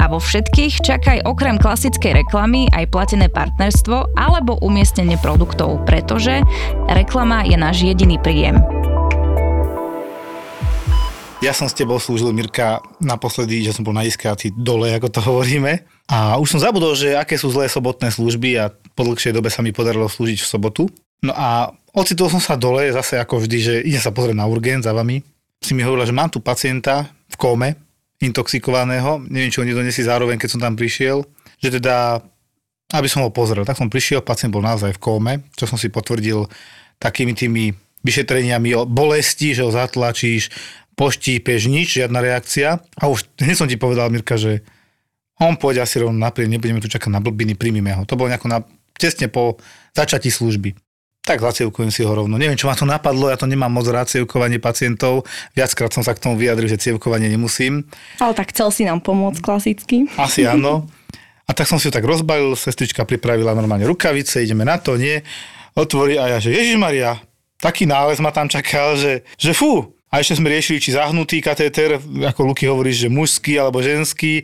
A vo všetkých čakaj okrem klasickej reklamy aj platené partnerstvo alebo umiestnenie produktov, pretože reklama je náš jediný príjem. Ja som s tebou slúžil, Mirka, naposledy, že som bol na iskáci dole, ako to hovoríme. A už som zabudol, že aké sú zlé sobotné služby a po dlhšej dobe sa mi podarilo slúžiť v sobotu. No a ocitol som sa dole, zase ako vždy, že idem sa pozrieť na urgent za vami. Si mi hovorila, že mám tu pacienta v kóme, intoxikovaného, neviem, či oni donesli zároveň, keď som tam prišiel, že teda, aby som ho pozrel. Tak som prišiel, pacient bol naozaj v kóme, čo som si potvrdil takými tými vyšetreniami o bolesti, že ho zatlačíš, poštípeš, nič, žiadna reakcia. A už hneď som ti povedal, Mirka, že on pôjde asi rovno naprieč, nebudeme tu čakať na blbiny, príjmime ho. To bolo nejako na, tesne po začatí služby tak zacievkujem si ho rovno. Neviem, čo ma to napadlo, ja to nemám moc rád cievkovanie pacientov. Viackrát som sa k tomu vyjadril, že cievkovanie nemusím. Ale tak chcel si nám pomôcť klasicky. Asi áno. A tak som si ho tak rozbalil, sestrička pripravila normálne rukavice, ideme na to, nie? Otvorí a ja, že Ježiš Maria, taký nález ma tam čakal, že, že fú. A ešte sme riešili, či zahnutý katéter, ako Luky hovoríš, že mužský alebo ženský.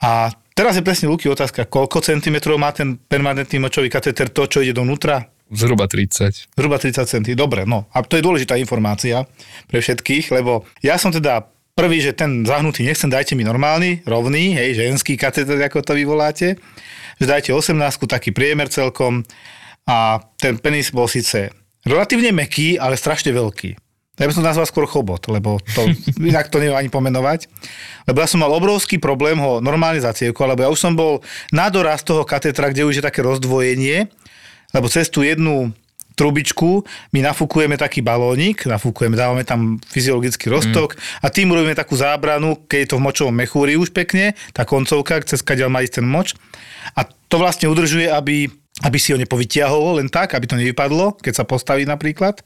A teraz je presne Luky otázka, koľko centimetrov má ten permanentný močový katéter, to, čo ide donútra? Zhruba 30. Zhruba 30 centy, dobre, no. A to je dôležitá informácia pre všetkých, lebo ja som teda prvý, že ten zahnutý nechcem, dajte mi normálny, rovný, hej, ženský kateter, ako to vy voláte, že dajte 18, taký priemer celkom a ten penis bol síce relatívne meký, ale strašne veľký. Ja by som nazval skôr chobot, lebo to, inak to neviem ani pomenovať. Lebo ja som mal obrovský problém ho normálne zacievkovať, lebo ja už som bol na doraz toho katetra, kde už je také rozdvojenie lebo cez tú jednu trubičku my nafúkujeme taký balónik, nafúkujeme, dávame tam fyziologický roztok mm. a tým robíme takú zábranu, keď je to v močovom mechúri už pekne, tá koncovka, cez kadeľ má ísť ten moč. A to vlastne udržuje, aby aby si ho nepovytiahol len tak, aby to nevypadlo, keď sa postaví napríklad.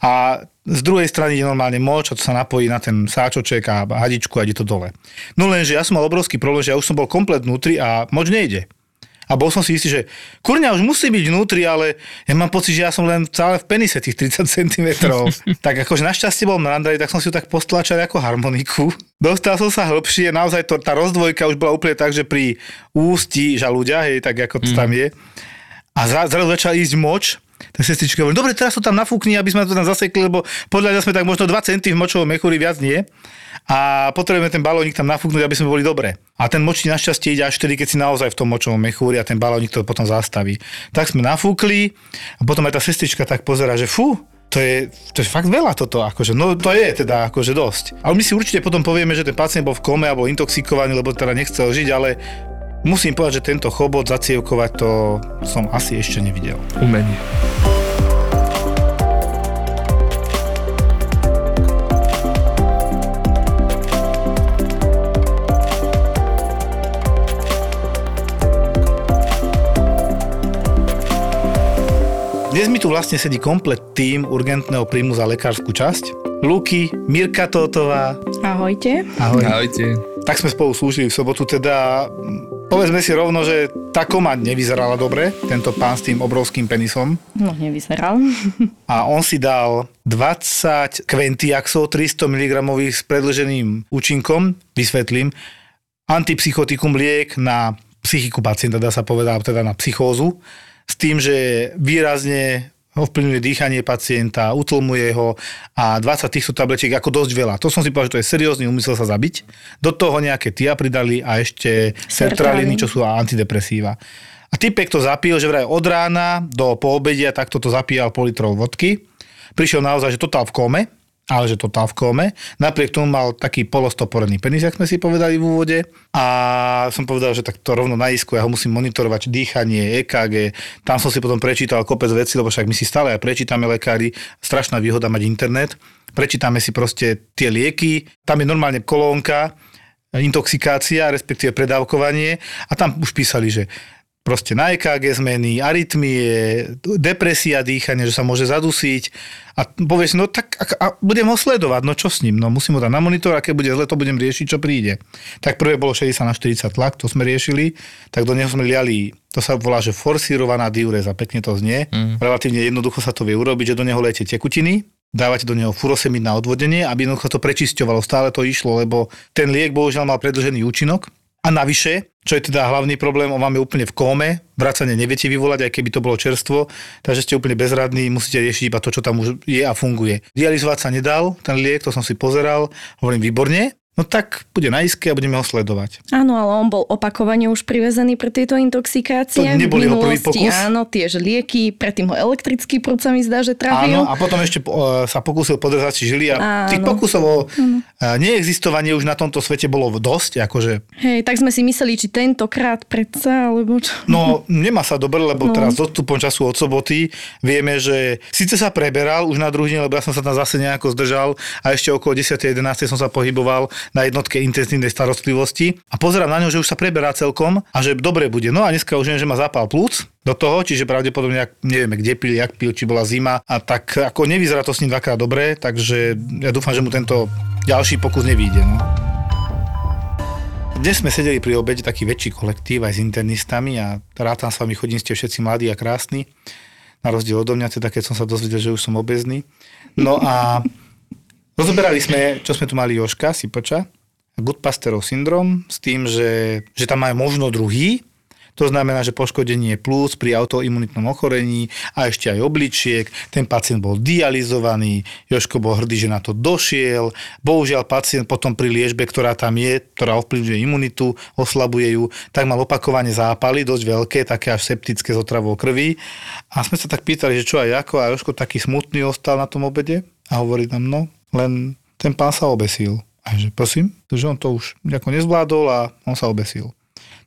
A z druhej strany je normálne moč, to sa napojí na ten sáčoček a hadičku a ide to dole. No lenže ja som mal obrovský problém, že ja už som bol komplet vnútri a moč nejde. A bol som si istý, že kurňa už musí byť vnútri, ale ja mám pocit, že ja som len celé v penise tých 30 cm. tak akože našťastie bol Mrandaj, tak som si ju tak postlačal ako harmoniku. Dostal som sa hĺbšie, naozaj to, tá rozdvojka už bola úplne tak, že pri ústi žalúďa, hej, tak ako to mm. tam je. A zrazu začal ísť moč, tak sestrička hovorí, dobre, teraz to tam nafúkni, aby sme to tam zasekli, lebo podľa mňa sme tak možno 2 centy v močovom mechúri, viac nie a potrebujeme ten balónik tam nafúknuť, aby sme boli dobre. A ten močník našťastie ide až vtedy, keď si naozaj v tom močovom mechúri a ten balónik to potom zastaví. Tak sme nafúkli a potom aj tá sestrička tak pozera, že fú, to je, to je fakt veľa toto, akože, no to je teda akože dosť. Ale my si určite potom povieme, že ten pacient bol v kome alebo intoxikovaný, lebo teda nechcel žiť, ale musím povedať, že tento chobot zacievkovať to som asi ešte nevidel. Umenie. Dnes mi tu vlastne sedí komplet tým urgentného príjmu za lekárskú časť. Luky, Mirka Tótová. Ahojte. Ahoj. Ahojte. Tak sme spolu slúžili v sobotu, teda povedzme si rovno, že tá koma nevyzerala dobre, tento pán s tým obrovským penisom. No, nevyzeral. A on si dal 20 kventiaxov, 300 mg s predlženým účinkom, vysvetlím, antipsychotikum liek na psychiku pacienta, dá sa povedať, teda na psychózu s tým, že výrazne ovplyvňuje dýchanie pacienta, utlmuje ho a 20 týchto tablečiek ako dosť veľa. To som si povedal, že to je seriózny úmysel sa zabiť. Do toho nejaké tia pridali a ešte sertraliny, čo sú antidepresíva. A typek to zapil, že vraj od rána do poobedia takto to zapíjal pol litrov vodky. Prišiel naozaj, že totál v kome ale že totál v kóme. Napriek tomu mal taký polostoporený penis, jak sme si povedali v úvode. A som povedal, že tak to rovno na isku, ja ho musím monitorovať, dýchanie, EKG. Tam som si potom prečítal kopec veci, lebo však my si stále aj prečítame lekári. Strašná výhoda mať internet. Prečítame si proste tie lieky. Tam je normálne kolónka, intoxikácia, respektíve predávkovanie. A tam už písali, že proste na EKG zmeny, arytmie, depresia dýchania, že sa môže zadusiť a povieš, no tak a, a budem ho sledovať, no čo s ním, no musím ho dať na monitor a keď bude zle, to budem riešiť, čo príde. Tak prvé bolo 60 na 40 tlak, to sme riešili, tak do neho sme liali, to sa volá, že forsírovaná diureza, pekne to znie, mm. relatívne jednoducho sa to vie urobiť, že do neho lejete tekutiny, dávate do neho furosemid na odvodenie, aby jednoducho to prečisťovalo, stále to išlo, lebo ten liek bohužiaľ mal predlžený účinok a navyše, čo je teda hlavný problém, on vám je úplne v kóme, vracanie neviete vyvolať, aj keby to bolo čerstvo, takže ste úplne bezradní, musíte riešiť iba to, čo tam už je a funguje. Dializovať sa nedal, ten liek, to som si pozeral, hovorím výborne, no tak bude na iske a budeme ho sledovať. Áno, ale on bol opakovane už privezený pre tieto intoxikácie. To nebol jeho prvý pokus? Áno, tiež lieky, predtým ho elektrický prúd sa mi zdá, že trafil. Áno, a potom ešte uh, sa pokúsil podržať si žily a áno. tých pokusov o uh, neexistovanie už na tomto svete bolo dosť, akože... Hej, tak sme si mysleli, či tentokrát predsa, alebo čo... No, nemá sa dobre, lebo no. teraz s odstupom času od soboty vieme, že síce sa preberal už na druhý deň, lebo ja som sa tam zase nejako zdržal a ešte okolo 10. 11. som sa pohyboval na jednotke intenzívnej starostlivosti a pozerám na ňo, že už sa preberá celkom a že dobre bude. No a dneska už viem, že má zápal plúc do toho, čiže pravdepodobne, nevieme, kde pil, jak pil, či bola zima a tak ako nevyzerá to s ním dvakrát dobre, takže ja dúfam, že mu tento ďalší pokus nevíde. No. Dnes sme sedeli pri obede taký väčší kolektív aj s internistami a rád tam s vami chodím, ste všetci mladí a krásni, na rozdiel odo mňa, teda keď som sa dozvedel, že už som obezný. No a Rozoberali sme, čo sme tu mali Joška, Sipoča, Goodpasterov syndrom s tým, že, že tam majú možno druhý, to znamená, že poškodenie plus pri autoimunitnom ochorení a ešte aj obličiek. Ten pacient bol dializovaný, Joško bol hrdý, že na to došiel. Bohužiaľ pacient potom pri liežbe, ktorá tam je, ktorá ovplyvňuje imunitu, oslabuje ju, tak mal opakovane zápaly, dosť veľké, také až septické z otravou krvi. A sme sa tak pýtali, že čo aj ako a Joško taký smutný ostal na tom obede a hovorí nám, no, len ten pán sa obesil. A že prosím, že on to už nejako nezvládol a on sa obesil.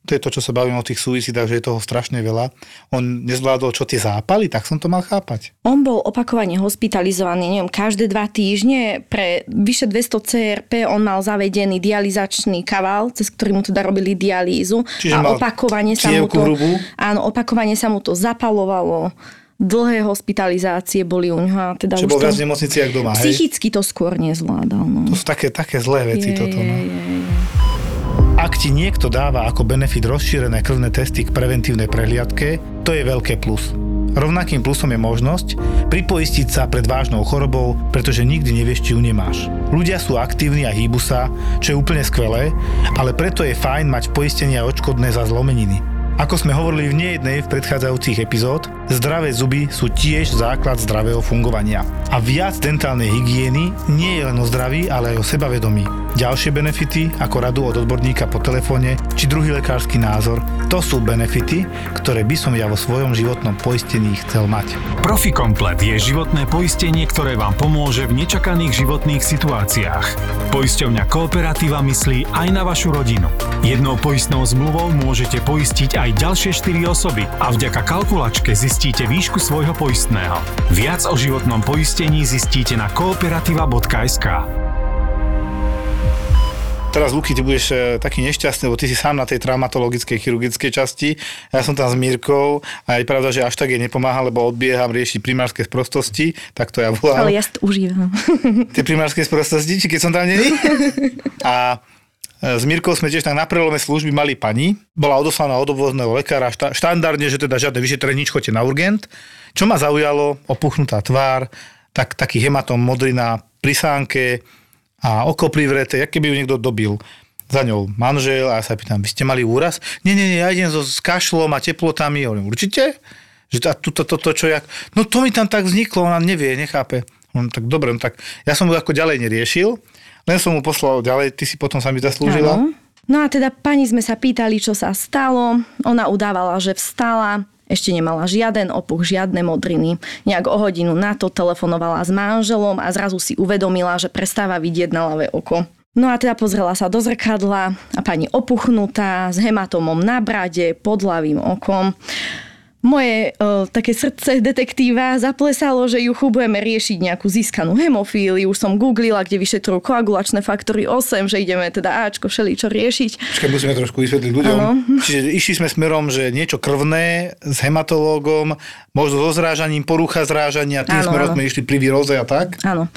To je to, čo sa bavím o tých súvisidách, že je toho strašne veľa. On nezvládol čo tie zápaly, tak som to mal chápať. On bol opakovane hospitalizovaný, neviem, každé dva týždne pre vyše 200 CRP on mal zavedený dializačný kaval, cez ktorý mu teda robili dialýzu. Čiže a opakovane sa mu to, áno, opakovane sa mu to zapalovalo dlhé hospitalizácie boli u ňoho. Teda Čiže bol viac v nemocnici, jak doma, Psychicky hej? to skôr nezvládal. No. To sú také, také zlé veci je, toto. No. Je, je. Ak ti niekto dáva ako benefit rozšírené krvné testy k preventívnej prehliadke, to je veľké plus. Rovnakým plusom je možnosť pripoistiť sa pred vážnou chorobou, pretože nikdy nevieš, či ju nemáš. Ľudia sú aktívni a hýbu sa, čo je úplne skvelé, ale preto je fajn mať poistenie a odškodné za zlomeniny. Ako sme hovorili v nejednej v predchádzajúcich epizód, zdravé zuby sú tiež základ zdravého fungovania. A viac dentálnej hygieny nie je len o zdraví, ale aj o sebavedomí. Ďalšie benefity, ako radu od odborníka po telefóne, či druhý lekársky názor, to sú benefity, ktoré by som ja vo svojom životnom poistení chcel mať. Profi-komplet je životné poistenie, ktoré vám pomôže v nečakaných životných situáciách. Poisťovňa Kooperativa myslí aj na vašu rodinu. Jednou poistnou zmluvou môžete poistiť aj ďalšie 4 osoby a vďaka kalkulačke zistíte výšku svojho poistného. Viac o životnom poistení zistíte na kooperativa.sk. Teraz, Luky, ty budeš e, taký nešťastný, lebo ty si sám na tej traumatologickej chirurgickej časti. Ja som tam s Mírkou a je pravda, že až tak jej nepomáha, lebo odbieham riešiť primárske sprostosti, tak to ja volám. Ale ja to užívam. Tie primárske sprostosti, či keď som tam není? A s Mirkou sme tiež tak na prelome služby mali pani, bola odoslaná od obvozného lekára, šta, štandardne, že teda žiadne vyšetrenie, nič, chodte na urgent. Čo ma zaujalo, opuchnutá tvár, tak, taký hematom modrina pri sánke, a oko privreté, jak keby ju niekto dobil za ňou manžel a ja sa pýtam, vy ste mali úraz? Nie, nie, nie, ja idem so, s kašlom a teplotami. Hovorím, určite? Že to, to, to, to, čo jak... No to mi tam tak vzniklo, ona nevie, nechápe. On, tak dobre, no tak ja som mu ako ďalej neriešil, len som mu poslal ďalej, ty si potom sa mi zaslúžila. No a teda pani sme sa pýtali, čo sa stalo. Ona udávala, že vstala, ešte nemala žiaden opuch, žiadne modriny. Nejak o hodinu na to telefonovala s manželom a zrazu si uvedomila, že prestáva vidieť na ľavé oko. No a teda pozrela sa do zrkadla a pani opuchnutá s hematomom na brade pod ľavým okom moje uh, také srdce detektíva zaplesalo, že ju budeme riešiť nejakú získanú hemofíliu. Už som googlila, kde vyšetrujú koagulačné faktory 8, že ideme teda Ačko čo riešiť. Počkaj, musíme trošku vysvetliť ľuďom. Ano. Čiže išli sme smerom, že niečo krvné s hematológom, možno so zrážaním, porucha zrážania, tým ano, smerom ano. sme išli pri výroze a tak? Áno.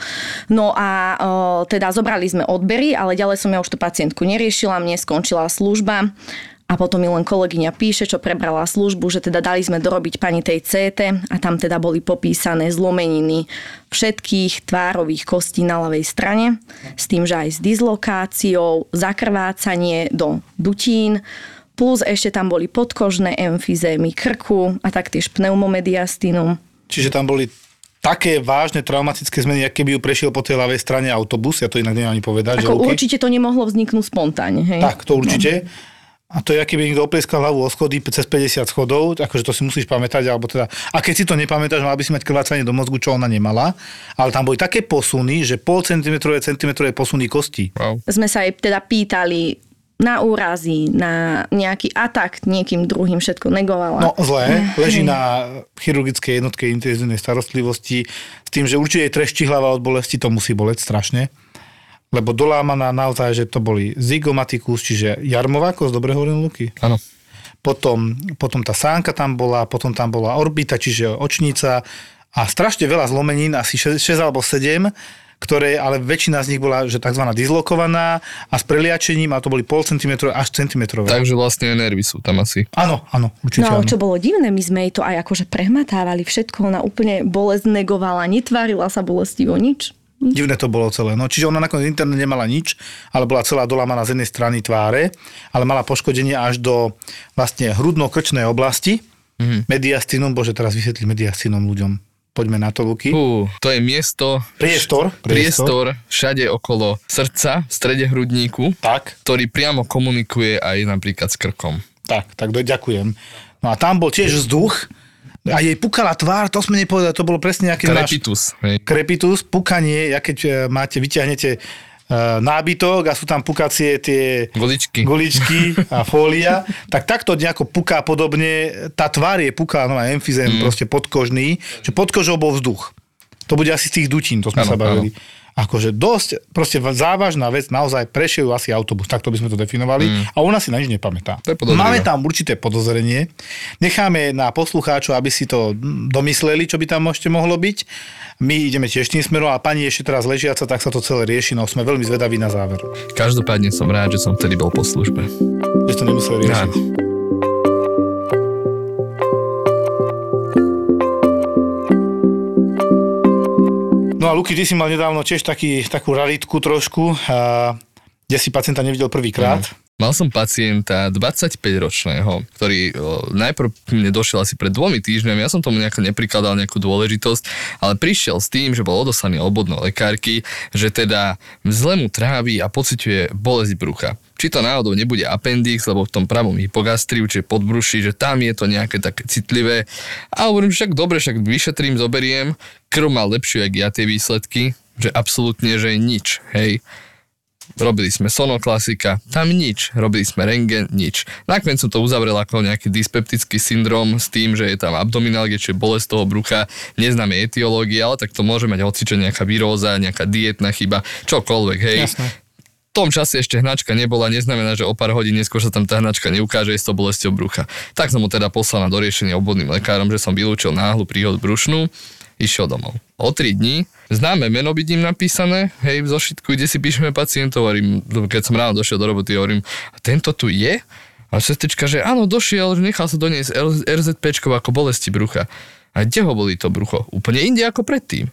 No a uh, teda zobrali sme odbery, ale ďalej som ja už tú pacientku neriešila, mne skončila služba a potom mi len kolegyňa píše, čo prebrala službu, že teda dali sme dorobiť pani tej CT a tam teda boli popísané zlomeniny všetkých tvárových kostí na ľavej strane, s tým, že aj s dislokáciou, zakrvácanie do dutín, plus ešte tam boli podkožné emfizémy krku a taktiež pneumomediastinum. Čiže tam boli také vážne traumatické zmeny, aké by ju prešiel po tej ľavej strane autobus, ja to inak neviem ani povedať. Ako že určite to nemohlo vzniknúť spontánne, hej? Tak, to určite. No. A to je, aký by niekto oplieskal hlavu o schody cez 50 schodov, akože to si musíš pamätať, alebo teda, a keď si to nepamätáš, mal by si mať krvácanie do mozgu, čo ona nemala, ale tam boli také posuny, že pol centimetrové, centimetrové posuny kosti. Wow. Sme sa aj teda pýtali, na úrazy, na nejaký atak niekým druhým, všetko negovala. No zlé, leží na chirurgickej jednotke intenzívnej starostlivosti s tým, že určite jej trešti hlava od bolesti, to musí boleť strašne lebo dolámaná naozaj, že to boli zygomatikus, čiže jarmová kosť, dobre hovorím Luky? Áno. Potom, potom tá sánka tam bola, potom tam bola orbita, čiže očnica a strašne veľa zlomenín, asi 6, 6 alebo 7, ktoré, ale väčšina z nich bola že tzv. dislokovaná a s preliačením, a to boli pol centimetrové až centimetrové. Takže vlastne nervy sú tam asi. Áno, áno, určite No ale áno. čo bolo divné, my sme jej to aj akože prehmatávali všetko, ona úplne bolesť negovala, netvárila sa bolestivo nič. Divné to bolo celé. No, čiže ona nakoniec interne nemala nič, ale bola celá dolamaná z jednej strany tváre, ale mala poškodenie až do vlastne hrudno-krčnej oblasti. Mm-hmm. Mediastinum, bože, teraz vysvetliť mediastinum ľuďom. Poďme na to, Luky. Fú, to je miesto... Priestor. Priestor, všade okolo srdca, v strede hrudníku, tak. ktorý priamo komunikuje aj napríklad s krkom. Tak, tak ďakujem. No a tam bol tiež vzduch, a jej pukala tvár, to sme nepovedali, to bolo presne nejaký Krepitus. Náš, krepitus, pukanie, ja keď e, máte, vyťahnete uh, nábytok a sú tam pukacie tie goličky, goličky a fólia, tak takto nejako puká podobne, tá tvár je puká, no a emfizém mm. proste podkožný, že pod kožou bol vzduch. To bude asi z tých dutín, to sme ano, sa bavili. Ano akože dosť, proste závažná vec, naozaj prešiel asi autobus, takto by sme to definovali mm. a ona si na nič nepamätá. Máme tam určité podozrenie, necháme na poslucháčov, aby si to domysleli, čo by tam ešte mohlo byť. My ideme tiež tým smerom a pani ešte teraz ležiaca, tak sa to celé rieši, no sme veľmi zvedaví na záver. Každopádne som rád, že som vtedy bol po službe. Že to nemusel riešiť. Rád. No a Luky, ty si mal nedávno tiež taký, takú ralitku trošku, a, kde si pacienta nevidel prvýkrát. Mm. Mal som pacienta 25-ročného, ktorý najprv mne došiel asi pred dvomi týždňami, ja som tomu nejako neprikladal nejakú dôležitosť, ale prišiel s tým, že bol odoslaný obodnou lekárky, že teda zle mu trávi a pociťuje bolesť brucha. Či to náhodou nebude appendix, lebo v tom pravom hypogastriu, čiže podbruši, že tam je to nejaké také citlivé. A hovorím, však dobre, však vyšetrím, zoberiem. Krv mal lepšiu, jak ja tie výsledky, že absolútne, že nič, hej robili sme sonoklasika, tam nič, robili sme rengen, nič. Nakoniec som to uzavrel ako nejaký dyspeptický syndrom s tým, že je tam abdominálgie, čiže bolesť toho brucha, neznáme etiológie, ale tak to môže mať hocičo nejaká výroza, nejaká dietná chyba, čokoľvek, hej. Jasne. V tom čase ešte hnačka nebola, neznamená, že o pár hodín neskôr sa tam tá hnačka neukáže s to bolesťou brucha. Tak som mu teda poslal na doriešenie obvodným lekárom, že som vylúčil náhlu príhod brušnú išiel domov. O 3 dní známe meno im napísané, hej, v zošitku, kde si píšeme pacientov, hovorím, keď som ráno došiel do roboty, hovorím, a tento tu je? A sestrička, že áno, došiel, nechal sa doniesť RZP ako bolesti brucha. A kde ho boli to brucho? Úplne inde ako predtým.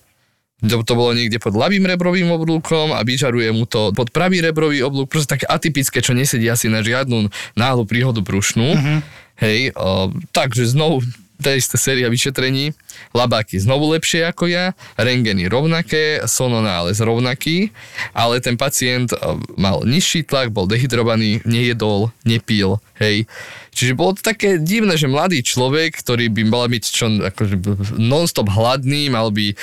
To, to bolo niekde pod ľavým rebrovým oblúkom a vyžaruje mu to pod pravý rebrový oblúk, proste také atypické, čo nesedí asi na žiadnu náhlu príhodu brušnú. Uh-huh. Hej, o, takže znovu tá istá séria vyšetrení, labáky znovu lepšie ako ja, rengeny rovnaké, sononález rovnaký, ale ten pacient eh, mal nižší tlak, bol dehydrovaný, nejedol, nepil, hej. Čiže bolo to také divné, že mladý človek, ktorý by mal byť čo, akože non-stop hladný, mal by eh,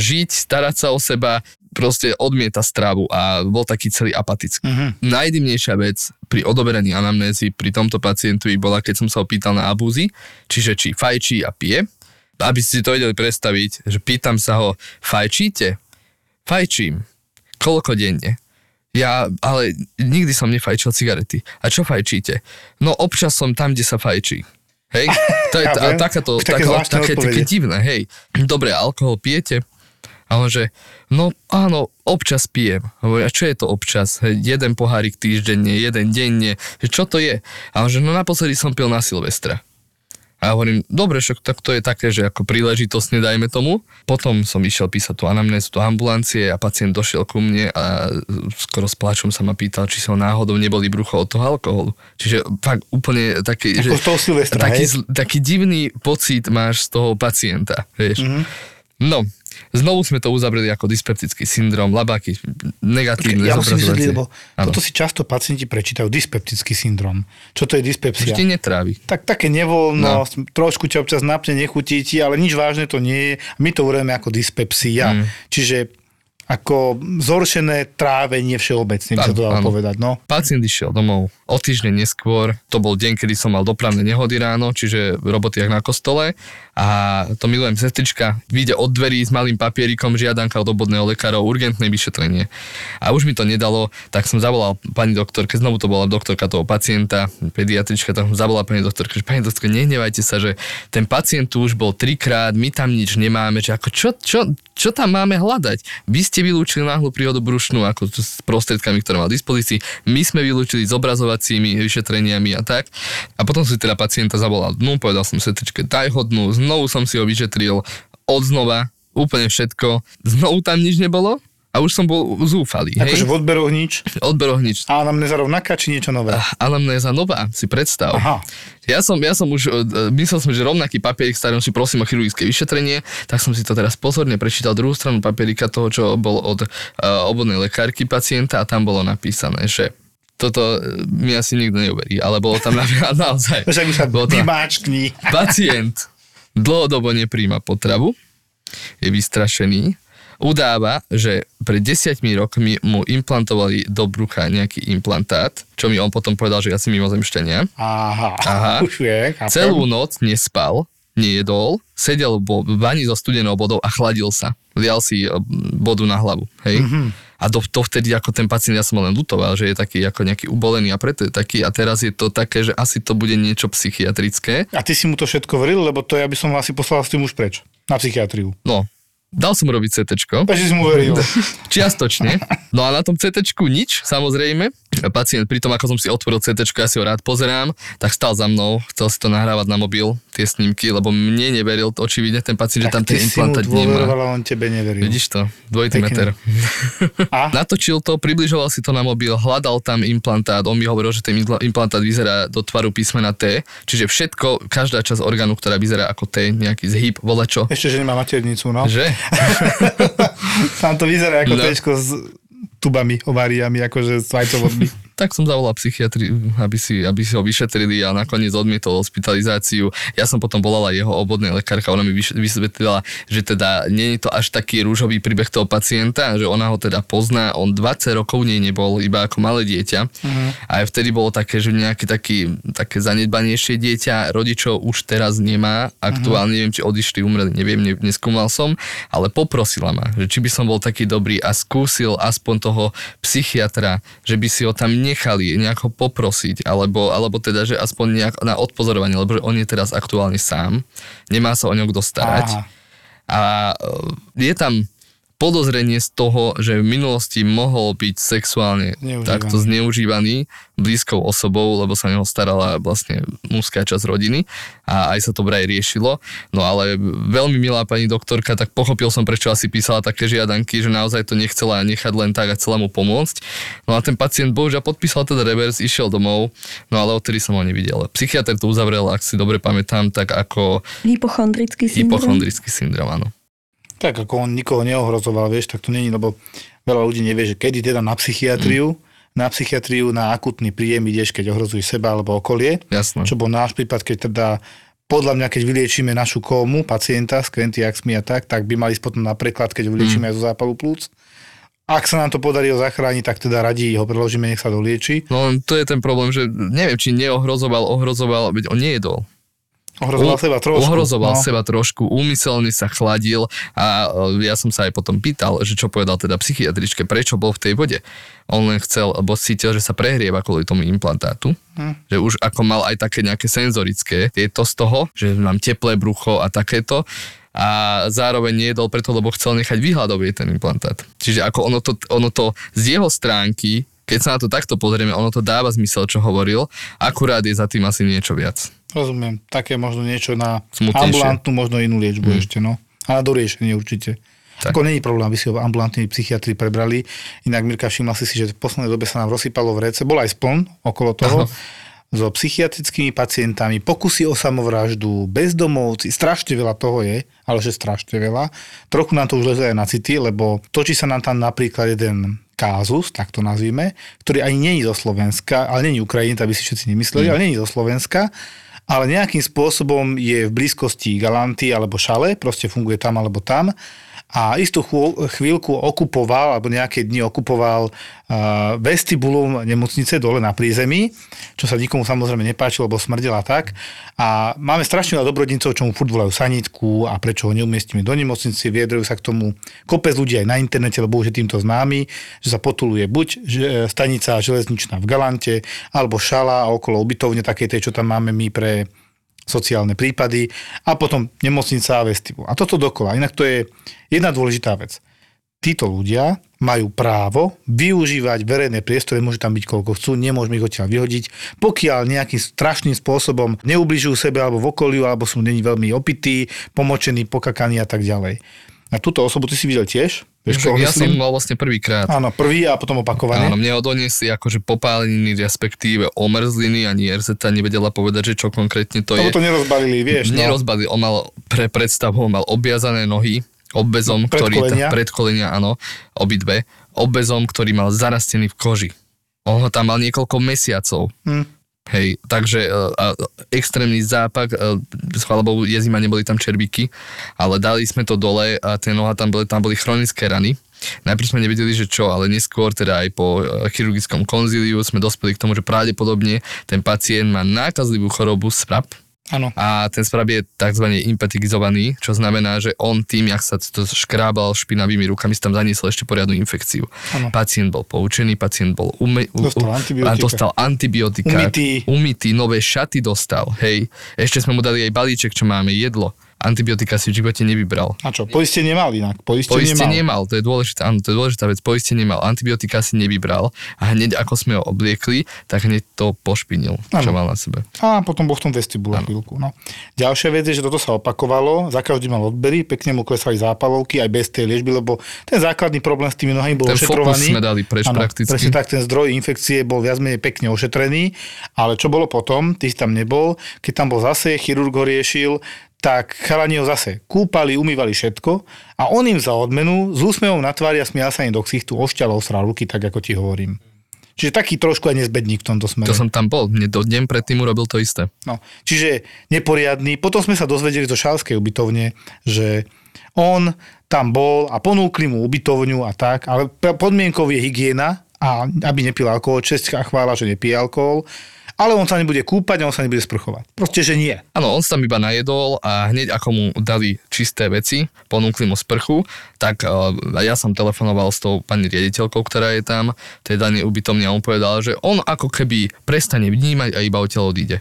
žiť, starať sa o seba, proste odmieta stravu a bol taký celý apatický. Uh-huh. Najdivnejšia vec pri odoberaní anamnézy pri tomto pacientovi bola, keď som sa opýtal na abúzy, čiže či fajčí a pije. Aby ste si to vedeli predstaviť, že pýtam sa ho, fajčíte? Fajčím. Koľko denne? Ja, ale nikdy som nefajčil cigarety. A čo fajčíte? No občas som tam, kde sa fajčí. Hej? To je tá, takáto, také, také, také divné, hej. Dobre, alkohol pijete? A on že, no áno, občas pijem. Hovorí, a čo je to občas? Hej, jeden pohárik týždenne, jeden denne, čo to je? A on že, no naposledy som pil na Silvestra. A ja hovorím, dobre, však tak to je také, že ako príležitosne dajme tomu. Potom som išiel písať tú anamnézu do ambulancie a pacient došiel ku mne a skoro s pláčom sa ma pýtal, či ho náhodou neboli brucho od toho alkoholu. Čiže fakt úplne taký, že, Silvestra, taký, taký divný pocit máš z toho pacienta, vieš. Mm-hmm. No, Znovu sme to uzavreli ako dyspeptický syndrom, labáky, negatívne ja zobrazovacie. lebo toto si často pacienti prečítajú, dyspeptický syndrom. Čo to je dyspepsia? Vždy netrávi. Tak také nevoľnosť, no. trošku ťa občas napne, nechutí ti, ale nič vážne to nie je. My to uvedeme ako dyspepsia. Mm. Čiže ako zhoršené trávenie všeobecne, by sa to dalo povedať. No. Pacient išiel domov o týždeň neskôr, to bol deň, kedy som mal dopravné nehody ráno, čiže roboty jak na kostole a to milujem sestrička, vyjde od dverí s malým papierikom, žiadanka od obodného lekára o urgentné vyšetrenie. A už mi to nedalo, tak som zavolal pani doktorke, znovu to bola doktorka toho pacienta, pediatrička, tak som zavolal pani doktorke, že pani doktorka, nehnevajte sa, že ten pacient tu už bol trikrát, my tam nič nemáme, že ako čo, čo, čo tam máme hľadať? Vy ste vylúčili náhlu príhodu brušnú ako s prostriedkami, ktoré mal v dispozícii. My sme vylúčili s obrazovacími vyšetreniami a tak. A potom si teda pacienta zavolal dnu, povedal som setričke, daj ho dnu, znovu som si ho vyšetril, od znova, úplne všetko. Znovu tam nič nebolo, a už som bol zúfalý. Akože v odberoch nič? Odberoch nič. A anamnéza rovnaká, či niečo nové? Uh, anamnéza nová, si predstav. Aha. Ja som, ja som už, uh, myslel som, že rovnaký papierik, starom si prosím o chirurgické vyšetrenie, tak som si to teraz pozorne prečítal druhú stranu papierika toho, čo bol od uh, obvodnej lekárky pacienta a tam bolo napísané, že toto uh, mi asi nikto neuverí, ale bolo tam napríklad naozaj. Už sa Pacient dlhodobo nepríjma potravu, je vystrašený, udáva, že pred desiatimi rokmi mu implantovali do brucha nejaký implantát, čo mi on potom povedal, že ja si mimozemšťania. Aha, Aha. už je, chápem. Celú noc nespal, nejedol, sedel v bani so studenou vodou a chladil sa. Lial si e, vodu na hlavu, hej. Mm-hmm. A do, to vtedy ako ten pacient, ja som len lutoval, že je taký ako nejaký ubolený a preto je taký a teraz je to také, že asi to bude niečo psychiatrické. A ty si mu to všetko vril, lebo to ja by som asi poslal s tým už preč. Na psychiatriu. No, Dal som robiť CT. Takže si mu veril. Čiastočne. No a na tom CT nič, samozrejme. Pacient pri tom, ako som si otvoril CT, ja si ho rád pozerám, tak stal za mnou, chcel si to nahrávať na mobil, tie snímky, lebo mne neveril to očividne ten pacient, tak že tam ten implantát nemá. on tebe neveril. Vidíš to, dvojitý Pekne. meter. A? Natočil to, približoval si to na mobil, hľadal tam implantát, on mi hovoril, že ten implantát vyzerá do tvaru písmena T, čiže všetko, každá časť orgánu, ktorá vyzerá ako T, nejaký zhyb, volečo. Ešte, že nemá maternicu, no. Že? Tam to vyzerá ako no. tečko tubami, ováriami, akože s vajcovodmi tak som zavolal psychiatri, aby si, aby si ho vyšetrili a nakoniec odmietol hospitalizáciu. Ja som potom volala jeho obvodnej lekárka, ona mi vysvetlila, že teda nie je to až taký rúžový príbeh toho pacienta, že ona ho teda pozná, on 20 rokov nie nebol, iba ako malé dieťa. Uh-huh. A aj vtedy bolo také, že nejaké taký, také zanedbanejšie dieťa rodičov už teraz nemá, aktuálne uh-huh. neviem, či odišli, umreli, neviem, ne, neskúmal som, ale poprosila ma, že či by som bol taký dobrý a skúsil aspoň toho psychiatra, že by si ho tam ne nechali nejako poprosiť, alebo, alebo teda, že aspoň nejak na odpozorovanie, lebo že on je teraz aktuálne sám, nemá sa o ňo kto starať. Aha. A e, je tam podozrenie z toho, že v minulosti mohol byť sexuálne Zneužívaný. takto zneužívaný blízkou osobou, lebo sa neho starala vlastne mužská časť rodiny a aj sa to vraj riešilo. No ale veľmi milá pani doktorka, tak pochopil som, prečo asi písala také žiadanky, že naozaj to nechcela nechať len tak a chcela mu pomôcť. No a ten pacient bohužiaľ podpísal teda revers, išiel domov, no ale odtedy som ho nevidel. Psychiatr to uzavrel, ak si dobre pamätám, tak ako Hypochondrický syndrom. hypochondrický syndrom, áno. Tak ako on nikoho neohrozoval, vieš, tak to není, lebo veľa ľudí nevie, že kedy teda na psychiatriu, na psychiatriu, na akutný príjem ideš, keď ohrozuješ seba alebo okolie. Jasné. Čo bol náš prípad, keď teda podľa mňa, keď vyliečíme našu kómu pacienta s krentiaxmi a tak, tak by mali potom na preklad, keď ho vyliečíme aj zo zápalu plúc. Ak sa nám to podarí ho zachrániť, tak teda radí ho preložíme, nech sa dolieči. No to je ten problém, že neviem, či neohrozoval, ohrozoval, veď on nejedol. Ohrozoval seba trošku. Ohrozoval no. seba trošku, úmyselne sa chladil a e, ja som sa aj potom pýtal, že čo povedal teda psychiatričke, prečo bol v tej vode. On len chcel, lebo cítil, že sa prehrieva kvôli tomu implantátu, Hm. že už ako mal aj také nejaké senzorické tieto z toho, že mám teplé brucho a takéto a zároveň nejedol preto, lebo chcel nechať vyhľadovieť ten implantát. Čiže ako ono to, ono to z jeho stránky, keď sa na to takto pozrieme, ono to dáva zmysel, čo hovoril, akurát je za tým asi niečo viac. Rozumiem. Také možno niečo na Smutnejšie. ambulantnú, možno inú liečbu Mm. ešte, no. A na doriešenie určite. Tak. Ako není problém, aby si ho ambulantní psychiatri prebrali. Inak Mirka, všimla si si, že v poslednej dobe sa nám rozsypalo v rece, bol aj spln okolo toho, so psychiatrickými pacientami, pokusy o samovraždu, bezdomovci, strašne veľa toho je, ale že strašne veľa. Trochu nám to už leze aj na city, lebo točí sa nám tam napríklad jeden kázus, tak to nazvime, ktorý ani není zo Slovenska, ale není Ukrajin, aby si všetci nemysleli, ale není zo Slovenska, ale nejakým spôsobom je v blízkosti Galanty alebo Šale, proste funguje tam alebo tam a istú chvíľku okupoval, alebo nejaké dni okupoval uh, vestibulum nemocnice dole na prízemí, čo sa nikomu samozrejme nepáčilo, lebo smrdela tak. A máme strašne veľa dobrodincov, čo mu furt volajú sanitku a prečo ho neumiestnime do nemocnice, viedrujú sa k tomu kopec ľudí aj na internete, lebo už je týmto známy, že sa potuluje buď že, e, stanica železničná v Galante, alebo šala okolo ubytovne také tej, čo tam máme my pre sociálne prípady a potom nemocnica a vestibul. A toto dokola. Inak to je jedna dôležitá vec. Títo ľudia majú právo využívať verejné priestory, môže tam byť koľko chcú, nemôžeme ich odtiaľ vyhodiť, pokiaľ nejakým strašným spôsobom neubližujú sebe alebo v okoliu, alebo sú není veľmi opití, pomočení, pokakaní a tak ďalej. A túto osobu ty si videl tiež? Vieš, koho ja som myslím? mal vlastne prvýkrát. Áno, prvý a potom opakovane. Áno, mne odoniesli akože popáleniny, respektíve omrzliny, ani RZ nevedela povedať, že čo konkrétne to Lebo je. to nerozbalili, vieš. No. Nerozbalil, on mal pre predstavu, on mal obviazané nohy, obezom, ktorý... Predkolenia. Predkolenia, áno, obidve. Obezom, ktorý mal zarastený v koži. On ho tam mal niekoľko mesiacov. Hm. Hej, takže uh, uh, extrémny zápak, uh, chvála Bohu, je zima, neboli tam červíky, ale dali sme to dole a tie noha tam boli, tam boli chronické rany. Najprv sme nevedeli, že čo, ale neskôr, teda aj po chirurgickom konzíliu sme dospeli k tomu, že pravdepodobne ten pacient má nákazlivú chorobu SPRAP, Áno. a ten sprav je tzv. impetigizovaný, čo znamená, že on tým, jak sa to škrábal špinavými rukami, si tam zaniesol ešte poriadnu infekciu. Áno. Pacient bol poučený, pacient bol ume, u, Dostal antibiotika. dostal antibiotika. Umytý. Umytý, nové šaty dostal, hej. Ešte sme mu dali aj balíček, čo máme, jedlo. Antibiotika si v živote nevybral. A čo, poistenie mal inak. Poistenie, Poistenie mal. mal, to je dôležitá, áno, to je dôležitá vec, poistenie mal, antibiotika si nevybral a hneď ako sme ho obliekli, tak hneď to pošpinil, čo Áno. mal na sebe. A potom bol v tom vestibule chvíľku. No. Ďalšia vec je, že toto sa opakovalo, za každý mal odbery, pekne mu klesali zápalovky aj bez tej liečby, lebo ten základný problém s tými nohami bol Ten ošetrovaný. sme dali preč Áno, prakticky. Presne tak, ten zdroj infekcie bol viac menej pekne ošetrený, ale čo bolo potom, ty si tam nebol, keď tam bol zase, chirurg ho riešil, tak chalani ho zase kúpali, umývali všetko a on im za odmenu s úsmevom na tvári a smial sa im do ksichtu ošťal osral ruky, tak ako ti hovorím. Čiže taký trošku aj nezbedník v tomto smere. To som tam bol, mne do deň predtým urobil to isté. No, čiže neporiadný. Potom sme sa dozvedeli zo šalskej ubytovne, že on tam bol a ponúkli mu ubytovňu a tak, ale podmienkou je hygiena a aby nepil alkohol. Česká chvála, že nepije alkohol. Ale on sa nebude kúpať a on sa nebude sprchovať. Proste, že nie. Áno, on sa tam iba najedol a hneď ako mu dali čisté veci, ponúkli mu sprchu, tak uh, ja som telefonoval s tou pani riaditeľkou, ktorá je tam, tej danej ubytovne a on povedal, že on ako keby prestane vnímať a iba odtiaľ odíde.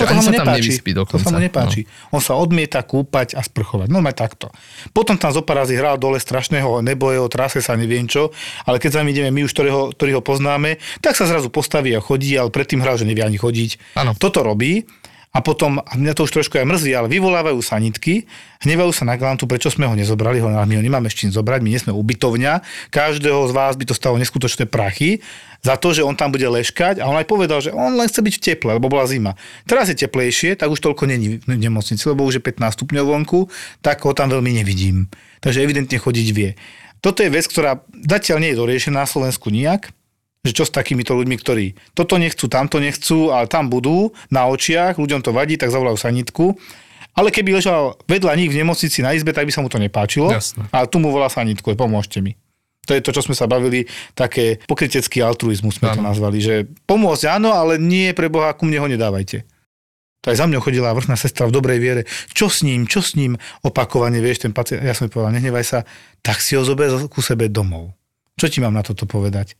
Že ani sa tam nevyspí To dokonca. sa mu nepáči. No. On sa odmieta kúpať a sprchovať. No takto. Potom tam zo pár razy hral dole strašného nebojeho, trase sa neviem čo, ale keď ním ideme my už, ktorého, ktorého poznáme, tak sa zrazu postaví a chodí, ale predtým hral, že nevie ani chodiť. Áno. Toto robí a potom, a mňa to už trošku aj mrzí, ale vyvolávajú sanitky, hnevajú sa na Galantu, prečo sme ho nezobrali, ho, my ho nemáme s zobrať, my nie sme ubytovňa, každého z vás by to stalo neskutočné prachy za to, že on tam bude leškať a on aj povedal, že on len chce byť v teple, lebo bola zima. Teraz je teplejšie, tak už toľko není v nemocnici, lebo už je 15 stupňov vonku, tak ho tam veľmi nevidím. Takže evidentne chodiť vie. Toto je vec, ktorá zatiaľ nie je doriešená na Slovensku nijak, že čo s takýmito ľuďmi, ktorí toto nechcú, tamto nechcú, ale tam budú na očiach, ľuďom to vadí, tak zavolajú sanitku. Ale keby ležal vedľa nich v nemocnici na izbe, tak by sa mu to nepáčilo. Jasné. A tu mu volá sanitku, pomôžte mi. To je to, čo sme sa bavili, také pokrytecký altruizmus sme to Áno. nazvali, že pomôcť áno, ale nie pre Boha, ku mne ho nedávajte. To aj za mňou chodila vrchná sestra v dobrej viere. Čo s ním, čo s ním? Opakovane, vieš, ten pacient, ja som povedal, nehnevaj sa, tak si ho zober ku sebe domov. Čo ti mám na toto povedať?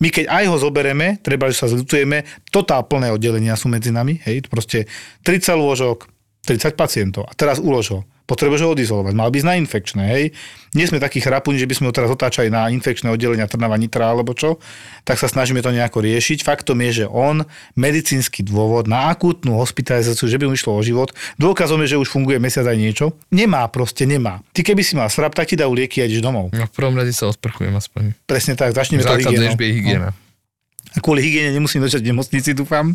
My keď aj ho zobereme, treba, že sa zľutujeme, totál plné oddelenia sú medzi nami, hej, proste 30 lôžok, 30 pacientov a teraz ulož ho. Potrebuješ ho odizolovať. Mal byť na infekčné, hej. Nie sme takí chrapuni, že by sme ho teraz otáčali na infekčné oddelenia Trnava, Nitra alebo čo. Tak sa snažíme to nejako riešiť. Faktom je, že on medicínsky dôvod na akútnu hospitalizáciu, že by mu išlo o život, dôkazom je, že už funguje mesiac aj niečo. Nemá proste, nemá. Ty keby si mal srap, tak ti dajú lieky a ideš domov. No v prvom rade sa osprchujem aspoň. Presne tak, začneme to hygienou. je hygiena. A kvôli hygiene nemusím začať v nemocnici, dúfam.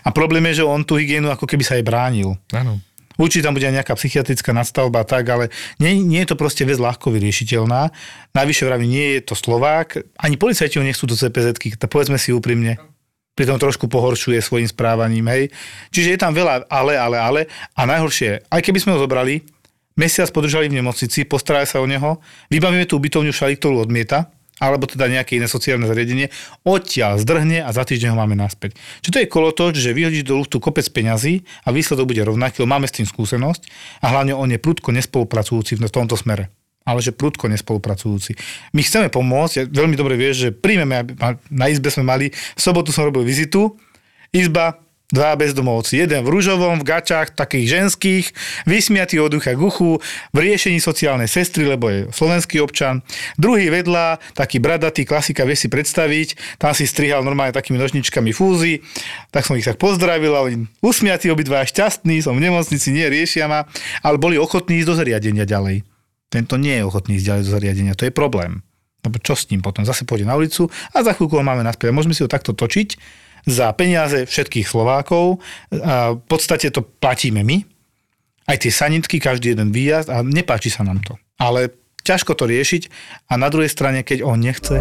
A problém je, že on tú hygienu ako keby sa aj bránil. Áno. Určite tam bude aj nejaká psychiatrická nadstavba, tak, ale nie, nie je to proste vec ľahko vyriešiteľná. Najvyššie vraví, nie je to Slovák, ani policajti ho nechcú do cpz povedzme si úprimne. Pritom trošku pohoršuje svojim správaním, hej. Čiže je tam veľa ale, ale, ale. A najhoršie, aj keby sme ho zobrali, mesiac podržali v nemocnici, postarali sa o neho, vybavíme tú ubytovňu všali, ktorú odmieta, alebo teda nejaké iné sociálne zariadenie, odtiaľ zdrhne a za týždeň ho máme naspäť. Čiže to je kolotoč, že vyhodíš do luftu kopec peňazí a výsledok bude rovnaký, máme s tým skúsenosť a hlavne on je prudko nespolupracujúci v tomto smere ale že prudko nespolupracujúci. My chceme pomôcť, ja veľmi dobre vieš, že príjmeme, na izbe sme mali, v sobotu som robil vizitu, izba, dva bezdomovci, jeden v rúžovom, v gačách, takých ženských, vysmiatý od ducha k v riešení sociálnej sestry, lebo je slovenský občan. Druhý vedľa, taký bradatý, klasika, vie si predstaviť, tam si strihal normálne takými nožničkami fúzy, tak som ich tak pozdravil a oni usmiatí obidva šťastní, som v nemocnici, nie riešia ma, ale boli ochotní ísť do zariadenia ďalej. Tento nie je ochotný ísť ďalej do zariadenia, to je problém. Lebo čo s ním potom? Zase pôjde na ulicu a za chvíľku ho máme naspäť. Môžeme si ho takto točiť za peniaze všetkých Slovákov. A v podstate to platíme my. Aj tie sanitky, každý jeden výjazd a nepáči sa nám to. Ale ťažko to riešiť a na druhej strane, keď on nechce...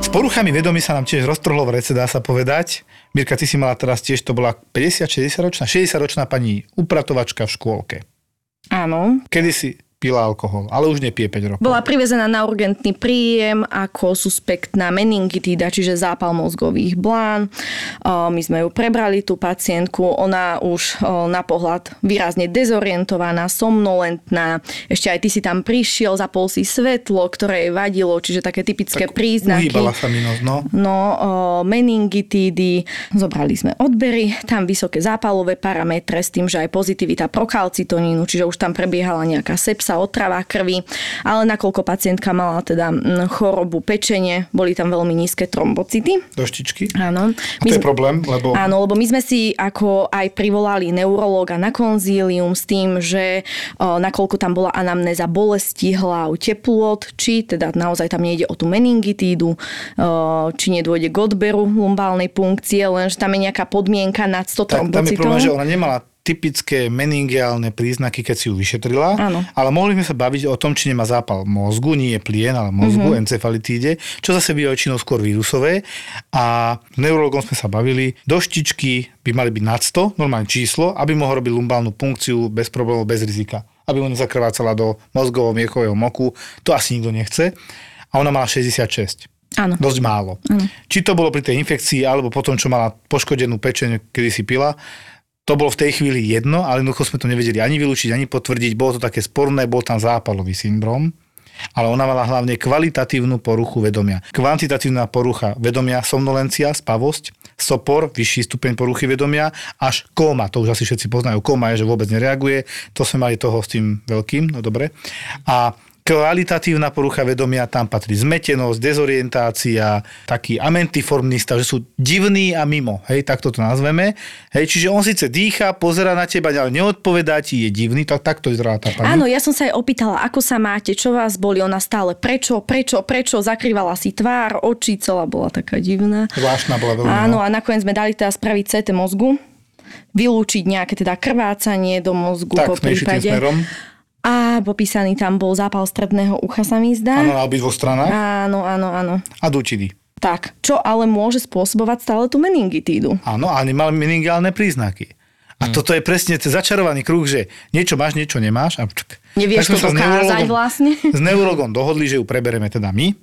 S poruchami vedomí sa nám tiež roztrhlo v rece, dá sa povedať. Mirka, ty si mala teraz tiež, to bola 50-60 ročná, 60 ročná pani upratovačka v škôlke. Áno. Kedy si pila alkohol, ale už nepije 5 rokov. Bola privezená na urgentný príjem ako suspektná meningitída, čiže zápal mozgových blán. My sme ju prebrali, tú pacientku. Ona už na pohľad výrazne dezorientovaná, somnolentná. Ešte aj ty si tam prišiel, zapol si svetlo, ktoré jej vadilo, čiže také typické príznaky. Uhýbala sa mi nos, no. No, meningitídy, zobrali sme odbery, tam vysoké zápalové parametre s tým, že aj pozitivita prokalcitonínu, čiže už tam prebiehala nejaká sepsa, otrava krvi, ale nakoľko pacientka mala teda chorobu pečenie, boli tam veľmi nízke trombocity. Doštičky. Áno. A to je problém, lebo... Áno, lebo my sme si ako aj privolali neurológa na konzílium s tým, že o, nakoľko tam bola anamnéza bolesti hlav, teplot, či teda naozaj tam nejde o tú meningitídu, o, či nedôjde k odberu lumbálnej punkcie, lenže tam je nejaká podmienka nad 100 Tak, tam je trombocitov. problém, že ona nemala typické meningiálne príznaky, keď si ju vyšetrila, Áno. ale mohli sme sa baviť o tom, či nemá zápal mozgu, nie je plien, ale mozgu, Mhm. mm-hmm. encefalitíde, čo zase býva väčšinou skôr vírusové. A neurologom sme sa bavili, doštičky by mali byť nad 100, normálne číslo, aby mohol robiť lumbálnu punkciu bez problémov, bez rizika. Aby mu nezakrvácala do mozgovo-miechového moku, to asi nikto nechce. A ona mala 66. Áno. Dosť málo. Áno. Či to bolo pri tej infekcii, alebo potom, čo mala poškodenú pečeň, kedy si pila, to bolo v tej chvíli jedno, ale jednoducho sme to nevedeli ani vylúčiť, ani potvrdiť. Bolo to také sporné, bol tam zápalový syndrom. ale ona mala hlavne kvalitatívnu poruchu vedomia. Kvantitatívna porucha vedomia, somnolencia, spavosť, sopor, vyšší stupeň poruchy vedomia, až kóma, to už asi všetci poznajú, kóma je, že vôbec nereaguje, to sme mali toho s tým veľkým, no dobre. A kvalitatívna porucha vedomia, tam patrí zmetenosť, dezorientácia, taký amentiformný stav, že sú divní a mimo, hej, tak to nazveme. Hej, čiže on síce dýcha, pozera na teba, ale neodpovedá ti, je divný, tak takto vyzerá tá pani. Áno, ja som sa aj opýtala, ako sa máte, čo vás boli, ona stále prečo, prečo, prečo, zakrývala si tvár, oči, celá bola taká divná. Zvláštna bola veľmi. Áno, a nakoniec sme dali teda spraviť CT mozgu, vylúčiť nejaké teda krvácanie do mozgu tak, po prípade. smerom. A popísaný tam bol zápal stredného ucha, sa mi zdá. Áno, na obidvoch stranách. Áno, áno, áno. A dučidy. Tak, čo ale môže spôsobovať stále tú meningitídu? Áno, ale nemal meningálne príznaky. A hmm. toto je presne ten začarovaný kruh, že niečo máš, niečo nemáš. A čak. Nevieš to dokázať vlastne? S neurologom dohodli, že ju prebereme teda my.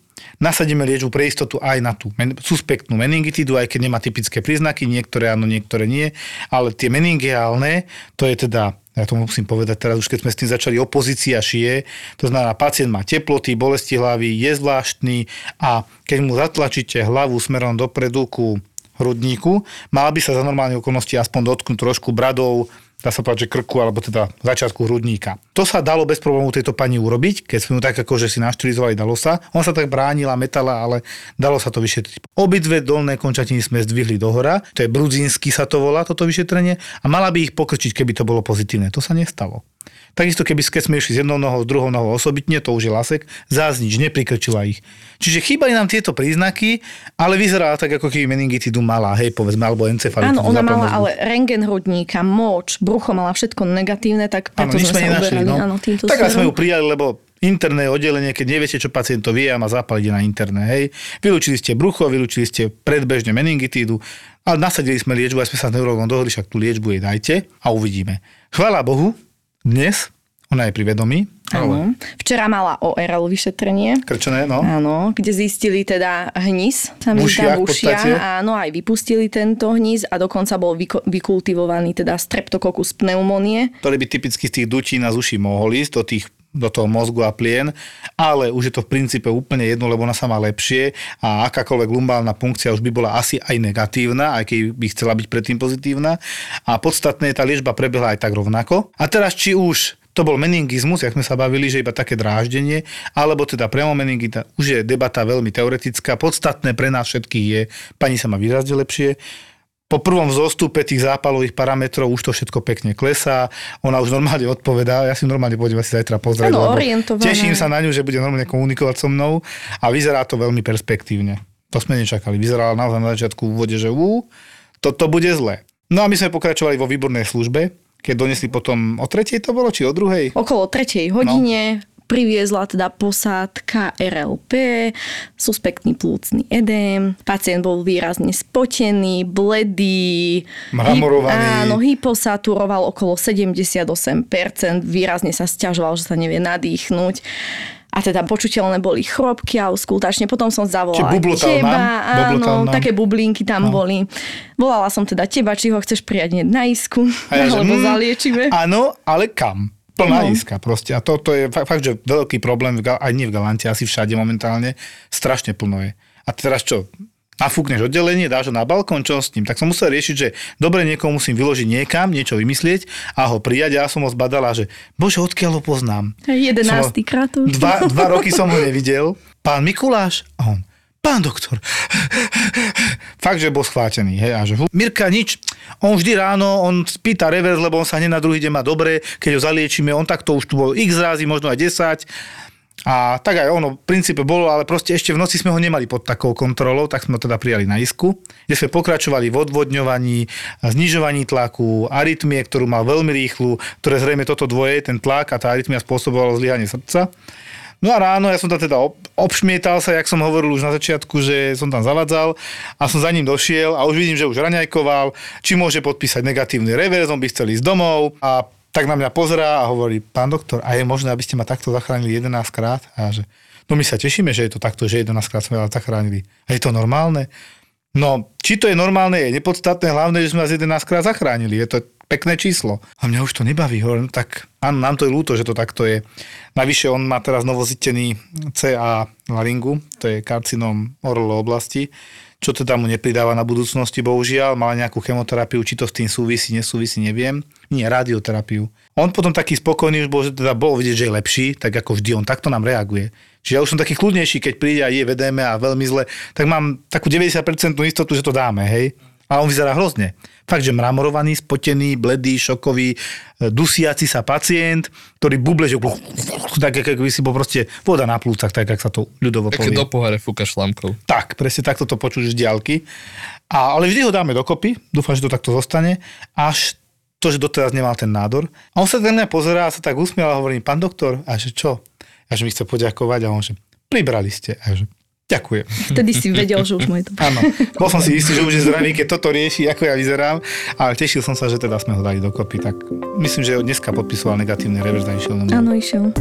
Nasadíme liečbu pre istotu aj na tú men- suspektnú meningitidu, aj keď nemá typické príznaky, niektoré áno, niektoré nie. Ale tie meningiálne, to je teda ja to musím povedať teraz, už keď sme s tým začali, opozícia šije, to znamená, pacient má teploty, bolesti hlavy, je zvláštny a keď mu zatlačíte hlavu smerom dopredu ku hrudníku, mal by sa za normálne okolnosti aspoň dotknúť trošku bradou dá sa povedať, že krku alebo teda začiatku hrudníka. To sa dalo bez problémov tejto pani urobiť, keď sme ju tak akože si naštilizovali, dalo sa. On sa tak bránila, metala, ale dalo sa to vyšetriť. Obidve dolné končatiny sme zdvihli dohora, to je brudzinský sa to volá, toto vyšetrenie, a mala by ich pokrčiť, keby to bolo pozitívne. To sa nestalo. Takisto keby keď sme išli z jednou nohou, s druhou nohou osobitne, to už je lasek, zás nič, neprikrčila ich. Čiže chýbali nám tieto príznaky, ale vyzerá tak, ako keby meningitidu mala, hej, povedzme, alebo encefalitu. Áno, ona mala ale rengen hrudníka, moč, brucho mala všetko negatívne, tak preto sme sa nenašli, uberali, no. áno, týmto Tak smerom. sme ju prijali, lebo interné oddelenie, keď neviete, čo pacient to vie a má zápal, ide na interné. Hej. Vylúčili ste brucho, vylúčili ste predbežne meningitídu, ale nasadili sme liečbu, aj sme sa s neurologom dohodli, však tú liečbu jej dajte a uvidíme. Chvála Bohu, dnes ona je pri vedomí, Áno. Včera mala ORL vyšetrenie. krčené, no. Áno, kde zistili teda hnis, v ušiach, podstate. áno, aj vypustili tento hnis a dokonca bol vyko- vykultivovaný teda streptokokus pneumonie. ktoré by typicky z tých dučí na uší mohol ísť do tých do toho mozgu a plien, ale už je to v princípe úplne jedno, lebo ona sa má lepšie a akákoľvek lumbálna funkcia už by bola asi aj negatívna, aj keď by chcela byť predtým pozitívna. A podstatné, tá liečba prebehla aj tak rovnako. A teraz či už to bol meningizmus, jak sme sa bavili, že iba také dráždenie, alebo teda priamo meningita, už je debata veľmi teoretická. Podstatné pre nás všetkých je, pani sa má výrazne lepšie, po prvom vzostupe tých zápalových parametrov už to všetko pekne klesá, ona už normálne odpovedá, ja si normálne pôjdem asi zajtra pozrieť, orientovaná. teším sa na ňu, že bude normálne komunikovať so mnou a vyzerá to veľmi perspektívne. To sme nečakali. Vyzerala naozaj na začiatku v úvode, že ú, toto bude zle. No a my sme pokračovali vo výbornej službe, keď donesli potom o tretej to bolo, či o druhej? Okolo tretej hodine priviezla teda posádka RLP, suspektný plúcný edém, pacient bol výrazne spotený, bledý, Mramorovaný. Áno, hyposaturoval okolo 78%, výrazne sa stiažoval, že sa nevie nadýchnuť. A teda počuteľné boli chropky a auskultačne. Potom som zavolala teba. nám? Áno, nám? také bublinky tam No. boli. Volala som teda teba, či ho chceš prijať na isku, A ja, alebo mm, zaliečime. Áno, ale kam? Plná No. iska proste. A toto je fakt, fakt, že veľký problém, v aj nie v Galante, asi všade momentálne. Strašne plno je. A teraz čo? Nafúkneš oddelenie, dáš ho na balkón, čo s ním? Tak som musel riešiť, že dobre, niekoho musím vyložiť niekam, niečo vymyslieť a ho prijať. Ja som ho zbadala, že bože, odkiaľ ho poznám? Jedenáctý Som ho- krát už. Dva, dva roky som ho nevidel. Pán Mikuláš? A on, pán doktor. Fakt, že bol schvátený. Hej, a že, "Fú, Mirka, nič. On vždy ráno, on spýta revers, lebo on sa hneď na druhý deň má dobre, keď ho zaliečíme, on takto už tu bol x razy, možno aj 10. A tak aj ono v princípe bolo, ale proste ešte v noci sme ho nemali pod takou kontrolou, tak sme ho teda prijali na isku, kde sme pokračovali v odvodňovaní, znižovaní tlaku, arytmie, ktorú mal veľmi rýchlu, ktoré zrejme toto dvoje, ten tlak a tá arytmia spôsobovalo zlyhanie srdca. No a ráno ja som tam teda obšmietal sa, jak som hovoril už na začiatku, že som tam zavadzal a som za ním došiel a už vidím, že už raňajkoval, či môže podpísať negatívny revers, on by chcel ísť domov a tak na mňa pozerá a hovorí, pán doktor, a je možné, aby ste ma takto zachránili 11 krát? A že, no my sa tešíme, že je to takto, že 11 krát sme vás zachránili. A je to normálne? No, či to je normálne, je nepodstatné, hlavne, že sme vás 11 krát zachránili. Je to pekné číslo. A mňa už to nebaví, hovorím, tak áno, nám to je ľúto, že to takto je. Navyše on má teraz novozitený CA laringu, to je karcinom orlovej oblasti, čo teda mu nepridáva na budúcnosti, bohužiaľ. Mal nejakú chemoterapiu, či to s tým súvisí, nesúvisí, neviem. Nie, radioterapiu. On potom taký spokojný už bol, že teda bol vidieť, že je lepší, tak ako vždy, on takto nám reaguje. Čiže ja už som taký kľudnejší, keď príde a je vedeme a veľmi zle, tak mám takú 90% istotu, že to dáme, hej. A on vyzerá hrozne. Fakt, že mramorovaný, spotený, bledý, šokový, e, dusiaci sa pacient, ktorý buble, že tak, ako by si bol proste voda na plúcach, tak, ako sa to ľudovo Také povie. do poháre fúka šlamkou. Tak, presne takto to počuť z diálky. A, ale vždy ho dáme dokopy, dúfam, že to takto zostane, až to, že doteraz nemal ten nádor. A on sa na mňa pozerá a sa tak usmiel a hovorí, pán doktor, a že čo? A že mi chce poďakovať a on že, pribrali ste. A že, ďakujem. Vtedy si vedel, že už mu je to. Áno, bol som si istý, že už je zdravý, keď toto rieši, ako ja vyzerám, ale tešil som sa, že teda sme ho dali dokopy, tak myslím, že dneska podpisoval negatívny revers a išiel. Áno, išiel.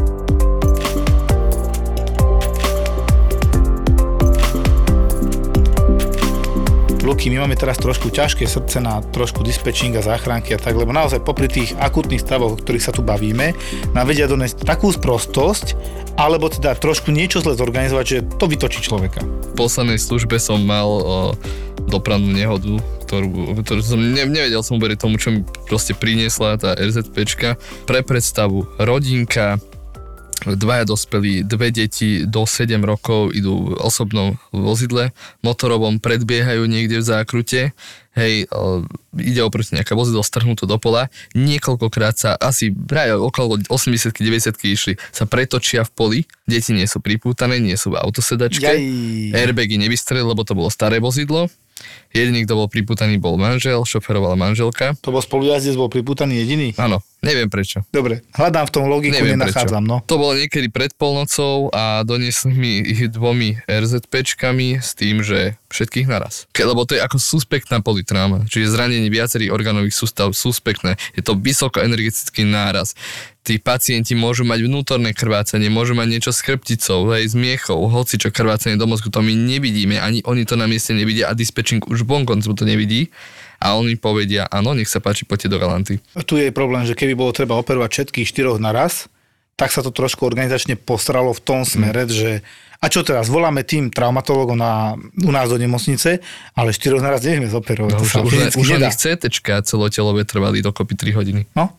Luky, my máme teraz trošku ťažké srdce na trošku dispečing a záchranky a tak, lebo naozaj popri tých akutných stavoch, o ktorých sa tu bavíme, nám vedia donesť takú sprostosť, alebo teda trošku niečo zle zorganizovať, že to vytočí človeka. V poslednej službe som mal o, dopravnú nehodu, ktorú, ktorú som ne, nevedel som uveriť tomu, čo mi proste priniesla tá RZPčka. Pre predstavu, rodinka, dvaja dospelí, dve deti do 7 rokov idú v osobnom vozidle, motorovom predbiehajú niekde v zákrute, hej, ide oproti nejaké vozidlo strhnuté do pola, niekoľkokrát sa asi vraj okolo 80 90 išli, sa pretočia v poli, deti nie sú pripútané, nie sú v autosedačke, Jaj. airbagy nevystrelili, lebo to bolo staré vozidlo, jediný, kto bol pripútaný, bol manžel, šoferovala manželka, To bol spolujazdec, bol priputaný jediný. áno, neviem prečo. Dobre, hľadám v tom logiku, Neviem nenachádzam, no. To bolo niekedy pred polnocou a doniesli mi ich dvomi RZPčkami s tým, že všetkých naraz. Ke, lebo to je ako suspektná politráma, čiže zranenie viacerých orgánových sústav suspektné. Je to vysokoenergetický náraz. Tí pacienti môžu mať vnútorné krvácanie, môžu mať niečo s chrbticou, hej, s miechou, hoci čo krvácanie do mozgu, to my nevidíme, ani oni to na mieste nevidia a dispečing už vonkoncu to nevidí a oni povedia, áno, nech sa páči, poďte do Galanty. Tu je problém, že keby bolo treba operovať všetkých štyroch naraz, tak sa to trošku organizačne postralo v tom smere, mm. že a čo teraz, voláme tým traumatologom na, u nás do nemocnice, ale štyroch naraz nevieme zoperovať. No, to už, sa už, už len CTčka celotelové trvali dokopy 3 hodiny. No.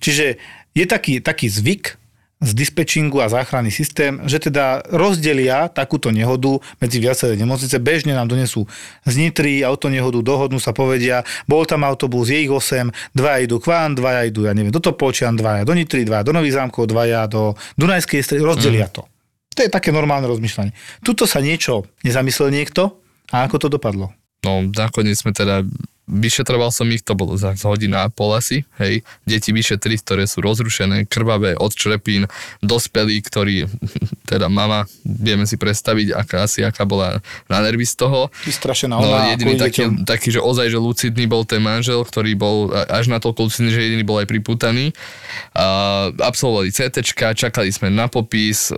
Čiže je taký, taký zvyk z dispečingu a záchranný systém, že teda rozdelia takúto nehodu medzi viaceré nemocnice. Bežne nám donesú z Nitry autonehodu, dohodnú sa povedia, bol tam autobus, je ich 8, dvaja idú k vám, dvaja idú, ja neviem, do Topolčian, dvaja do Nitry, dvaja do Nových zámkov, dvaja do Dunajskej stredy, rozdelia to. To je také normálne rozmýšľanie. Tuto sa niečo nezamyslel niekto a ako to dopadlo? No, nakoniec sme teda, vyšetroval som ich, to bolo za hodina a pol asi, hej. Deti vyše 3, ktoré sú rozrušené, krvavé od črepín, dospelí, ktorí, teda mama, vieme si predstaviť, aká asi, aká bola na nervy z toho. Vystrašená No ona jediný taký, deťom. taký, že ozaj, že lucidný bol ten manžel, ktorý bol až na toľko lucidný, že jediný bol aj priputaný. A absolvovali CT, čakali sme na popis,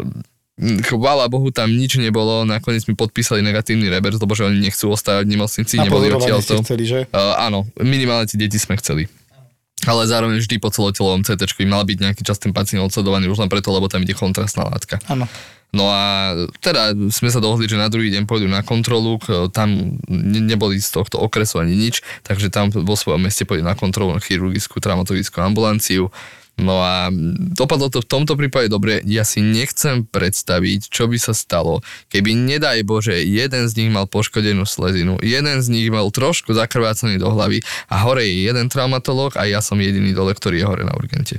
Chvála Bohu, tam nič nebolo, nakoniec mi podpísali negatívny reverz, lebo že oni nechcú ostávať v nemocnici, Na neboli ste odtiaľto. chceli, že? Uh, áno, minimálne tie deti sme chceli. Ale zároveň vždy po celotelovom CT mal byť nejaký čas ten pacient odsledovaný už len preto, lebo tam ide kontrastná látka. Áno. No a teda sme sa dohodli, že na druhý deň pôjdu na kontrolu, tam ne- neboli z tohto okresu ani nič, takže tam vo svojom meste pôjdu na kontrolu na chirurgickú, traumatologickú ambulanciu. No a dopadlo to v tomto prípade dobre. Ja si nechcem predstaviť, čo by sa stalo, keby nedaj Bože, jeden z nich mal poškodenú slezinu, jeden z nich mal trošku zakrvácaný do hlavy a hore je jeden traumatolog a ja som jediný dole, ktorý je hore na urgente.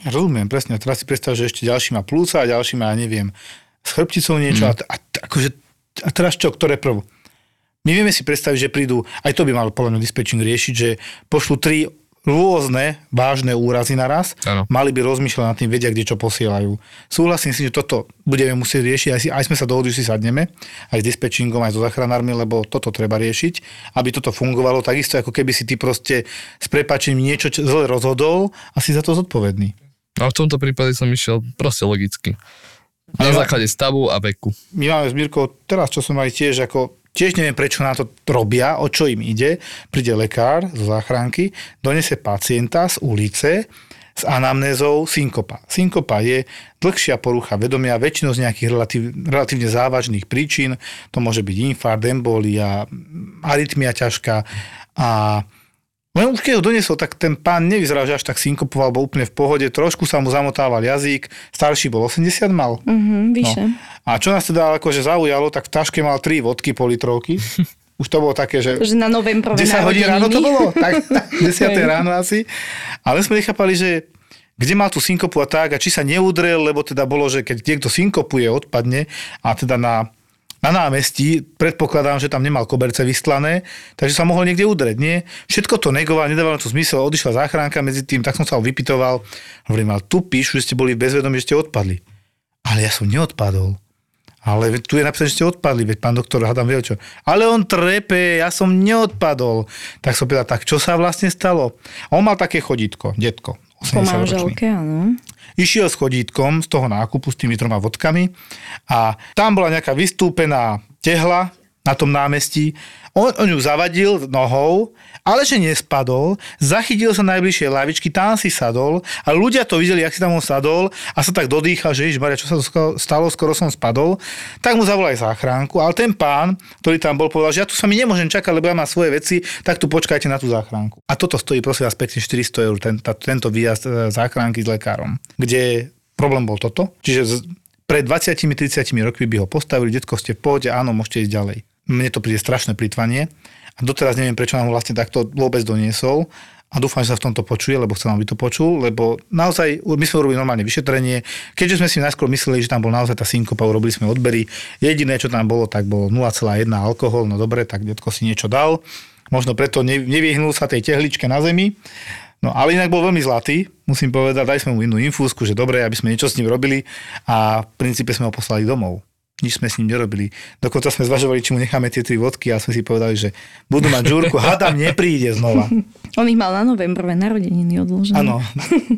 Ja Rozumiem, presne. A teraz si predstav, že ešte ďalší má plúca a ďalší má, neviem, s chrbticou niečo. Mm. A, a, akože, a teraz čo, ktoré prv? My vieme si predstaviť, že prídu, aj to by mal podľa mňa dispečing riešiť, že pošlu tri rôzne vážne úrazy naraz, Áno. mali by rozmýšľať nad tým, vedia, kde čo posielajú. Súhlasím si, že toto budeme musieť riešiť, aj, si, aj sme sa dohodli, že si sadneme, aj s dispečingom, aj so zachránármi, lebo toto treba riešiť, aby toto fungovalo takisto, ako keby si ty proste s prepačením niečo čo- zle rozhodol a si za to zodpovedný. No a v tomto prípade som išiel proste logicky. Na základe stavu a veku. my máme s Mirkou teraz, čo som aj tiež ako Tiež neviem, prečo na to robia, o čo im ide. Príde lekár zo záchranky, donese pacienta z ulice s anamnézou synkopa. Synkopa je dlhšia porucha vedomia, väčšinou z nejakých relatív, relatívne závažných príčin. To môže byť infarkt, embolia, arytmia ťažká a len už keď ho doniesol, tak ten pán nevyzeral, že až tak synkopoval, bol úplne v pohode, trošku sa mu zamotával jazyk, starší bol 80 mal. Mhm, vyše. No. A čo nás teda akože zaujalo, tak v taške mal 3 vodky po litrovky. Už to bolo také, že... Že na novembrové 10 hodín ráno to bolo? Tak, 10 ráno asi. Ale sme nechápali, že kde mal tú synkopu a tak, a či sa neudrel, lebo teda bolo, že keď niekto synkopuje, odpadne a teda na, na námestí, predpokladám, že tam nemal koberce vystlané, takže sa mohol niekde udrieť, nie? Všetko to negoval, nedávalo to zmysel, odišla záchranka medzi tým, tak som sa ho vypitoval. Hovorím, ale tu píšu, že ste boli bezvedomí, že ste odpadli. Ale ja som neodpadol. Ale tu je napísané, že ste odpadli, veď pán doktor hádam vie čo. Ale on trepe, ja som neodpadol. Tak som povedal, tak čo sa vlastne stalo? On mal také chodítko, detko. Po 80 ročný. manželke, áno. Išiel s chodítkom z toho nákupu s tými troma vodkami a tam bola nejaká vystúpená tehla na tom námestí. On, on ju zavadil nohou, ale že nespadol, zachytil sa najbližšie lavičky, tam si sadol a ľudia to videli, jak si tam on sadol a sa tak dodýchal, že Maria, čo sa stalo, skoro som spadol. Tak mu zavolali záchránku, ale ten pán, ktorý tam bol, povedal, že ja tu sa mi nemôžem čakať, lebo ja mám svoje veci, tak tu počkajte na tú záchránku. A toto stojí prosím vás pekne 400 eur, ten, tá, tento výjazd e, záchránky s lekárom, kde problém bol toto. Čiže pred 20-30 rokmi by ho postavili, detko ste v pohode, áno, môžete ísť ďalej. Mne to príde strašné plitvanie a doteraz neviem, prečo nám vlastne takto vôbec doniesol a dúfam, že sa v tomto počuje, lebo chcem, aby to počul, lebo naozaj my sme urobili normálne vyšetrenie, keďže sme si najskôr mysleli, že tam bol naozaj tá synkopa, urobili sme odbery, jediné, čo tam bolo, tak bolo 0,1 alkohol, no dobre, tak detko si niečo dal, možno preto ne- nevyhnul sa tej tehličke na zemi, No ale inak bol veľmi zlatý, musím povedať, dali sme mu inú infúzku, že dobre, aby sme niečo s ním robili a v princípe sme ho poslali domov. Nič sme s ním nerobili. Dokonca sme zvažovali, či mu necháme tie tri vodky a sme si povedali, že budú mať žúrku, hadam nepríde znova. On ich mal na novembrové narodeniny odložené. Áno,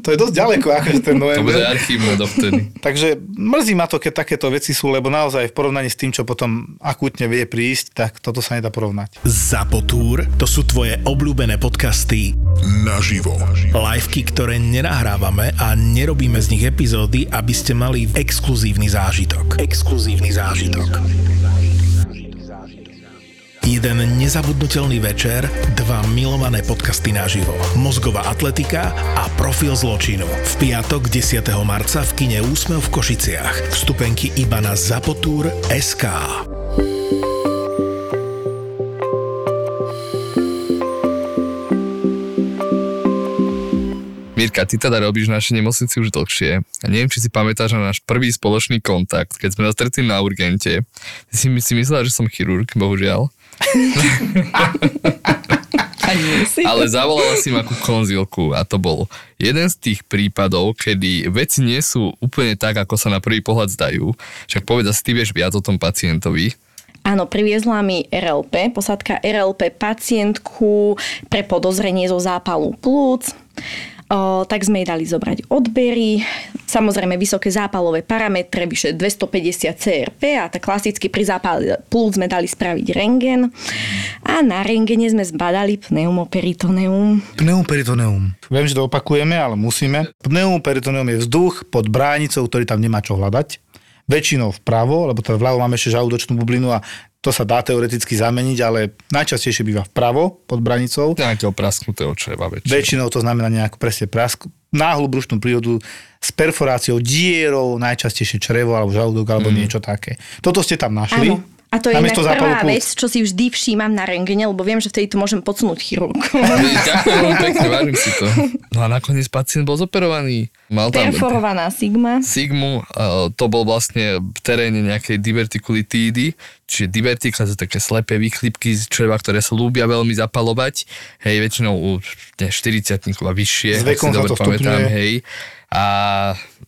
to je dosť ďaleko, akože ten To bude november. archívne dovtedy. Takže mrzí ma to, keď takéto veci sú, lebo naozaj v porovnaní s tým, čo potom akútne vie prísť, tak toto sa nedá porovnať. Zapotúr, to sú tvoje obľúbené podcasty Naživo. liveky, ktoré nenahrávame a nerobíme z nich epizódy, aby ste mali exkluzívny zážitok. Exkluzívny zážitok. Jeden nezabudnutelný večer, dva milované podcasty naživo. Mozgová atletika a profil zločinu. V piatok 10. marca v kine Úsmev v Košiciach. Vstupenky iba na Zapotúr SK. Mirka, ty teda robíš v našej nemocnici už dlhšie. A neviem, či si pamätáš na náš prvý spoločný kontakt, keď sme sa stretli na urgente. Ty si, si myslela, že som chirurg, bohužiaľ. A nie si. Ale zavolala si ma ku konzilku a to bol jeden z tých prípadov, kedy veci nie sú úplne tak, ako sa na prvý pohľad zdajú. Však povedz, ty vieš viac o tom pacientovi. Áno, priviezla mi RLP, posádka RLP pacientku pre podozrenie zo zápalu plúc. O, tak sme jej dali zobrať odbery, samozrejme vysoké zápalové parametre, vyše 250 CRP a tak klasicky pri zápale plúc sme dali spraviť rengen a na rengene sme zbadali pneumoperitoneum. Pneumoperitoneum. Viem, že to opakujeme, ale musíme. Pneumoperitoneum je vzduch pod bránicou, ktorý tam nemá čo hľadať. Väčšinou vpravo, lebo teda vľavo máme ešte žalúdočnú bublinu a to sa dá teoreticky zameniť, ale najčastejšie býva vpravo pod branicou. Nejakého prasknutého čreva väčšinou. Väčšinou to znamená nejakú presne prask, náhlu brušnú prírodu s perforáciou dierou, najčastejšie črevo alebo žalúdok alebo mm. niečo také. Toto ste tam našli. Áno. A to je inak prvá plúc. vec, čo si vždy všímam na rengene, lebo viem, že vtedy to môžem podsunúť chirurgu. Ďakujem pekne, vážim si to. No a nakoniec pacient bol zoperovaný. Mal tam Perforovaná sigma. Sigmu, to bol vlastne v teréne nejakej divertikulitídy, čiže divertikla to sú také slepé výchlipky z čreva, ktoré sa ľúbia veľmi zapalovať, hej, väčšinou u ne, 40 a vyššie, S vekom si sa dobre to pamätám, hej. A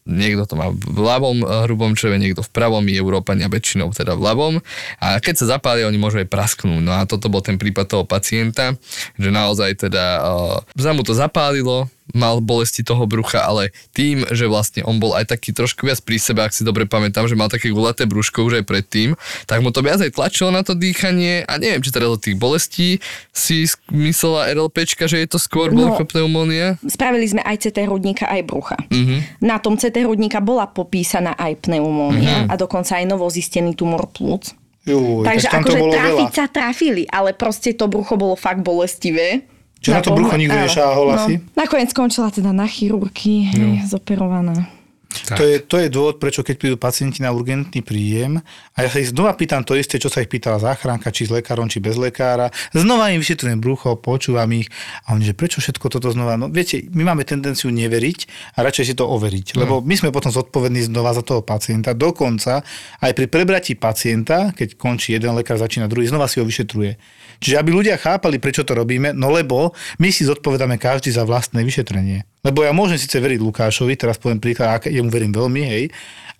niekto to má v ľavom eh, hrubom čreve, niekto v pravom, my Európania väčšinou teda v ľavom. A keď sa zapália, oni môžu aj prasknúť. No a toto bol ten prípad toho pacienta, že naozaj teda uh, sa mu to zapálilo, mal bolesti toho brucha, ale tým, že vlastne on bol aj taký trošku viac pri sebe, ak si dobre pamätám, že mal také gulaté brúško už aj predtým, tak mu to viac aj tlačilo na to dýchanie a neviem, či teda do tých bolestí si myslela RLPčka, že je to skôr No. bronchopneumónia. Spravili sme aj CT hrudníka, aj brucha. Mhm. Na tom CT hrudníka bola popísaná aj pneumónia a dokonca aj novozistený tumor plúc. Juj, Takže tak akože trafiť veľa. sa trafili, ale proste to brucho bolo fakt bolestivé. Čiže na to brucho nikto nešáhol asi? Nakoniec skončila teda na chirurgii, no. zoperovaná. To je, to je dôvod, prečo keď prídu pacienti na urgentný príjem a ja sa ich znova pýtam to isté, čo sa ich pýtala záchranka, či s lekárom, či bez lekára. Znova im vyšetrujem brucho, počúvam ich a oni, že prečo všetko toto znova? No viete, my máme tendenciu neveriť a radšej si to overiť, lebo my sme potom zodpovední znova za toho pacienta. Dokonca aj pri prebratí pacienta, keď končí jeden lekár, začína druhý, znova si ho vyšetruje. Čiže aby ľudia chápali, prečo to robíme, no lebo my si zodpovedáme každý za vlastné vyšetrenie. Lebo ja môžem síce veriť Lukášovi, teraz poviem príklad, ak jemu verím veľmi, hej,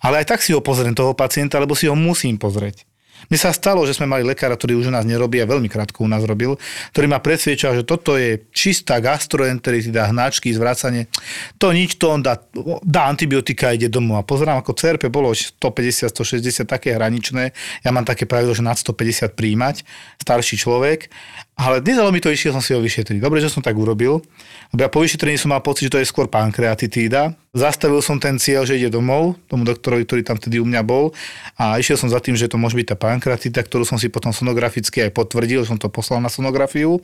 ale aj tak si ho pozriem toho pacienta, lebo si ho musím pozrieť. Mne sa stalo, že sme mali lekára, ktorý už u nás nerobí a veľmi krátko u nás robil, ktorý ma presviečal, že toto je čistá gastroenteritida, hnačky, zvracanie. To nič, to on dá, dá antibiotika ide domov. A pozerám, ako CRP bolo 150, 160, také hraničné. Ja mám také pravidlo, že nad 150 príjmať, starší človek. Ale nedalo mi to, išiel som si ho vyšetriť. Dobre, že som tak urobil. Lebo ja po vyšetrení som mal pocit, že to je skôr pankreatitída. Zastavil som ten cieľ, že ide domov, tomu doktorovi, ktorý tam vtedy u mňa bol. A išiel som za tým, že to môže byť tá pankreatita, ktorú som si potom sonograficky aj potvrdil, som to poslal na sonografiu.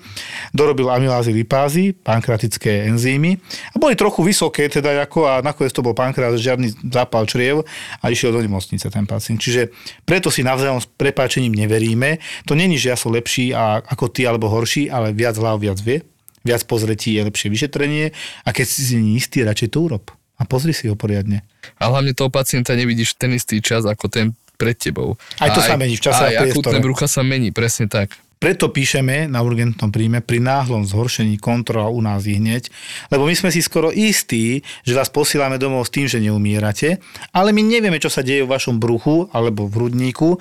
Dorobil amylázy, lipázy, pankreatické enzymy. A boli trochu vysoké, teda ako, a nakoniec to bol pankreas, žiadny zápal čriev a išiel do nemocnice ten pacient. Čiže preto si navzájom s prepáčením neveríme. To není, že ja som lepší a, ako ty alebo horší, ale viac hlav viac vie. Viac pozretí je lepšie vyšetrenie a keď si si istý, radšej to urob. A pozri si ho poriadne. A hlavne toho pacienta nevidíš ten istý čas ako ten pred tebou. Aj to sa mení v čase a Aj priestore. akutné brucha sa mení, presne tak. Preto píšeme na urgentnom príjme pri náhlom zhoršení kontrola u nás i hneď, lebo my sme si skoro istí, že vás posílame domov s tým, že neumierate, ale my nevieme, čo sa deje v vašom bruchu alebo v hrudníku.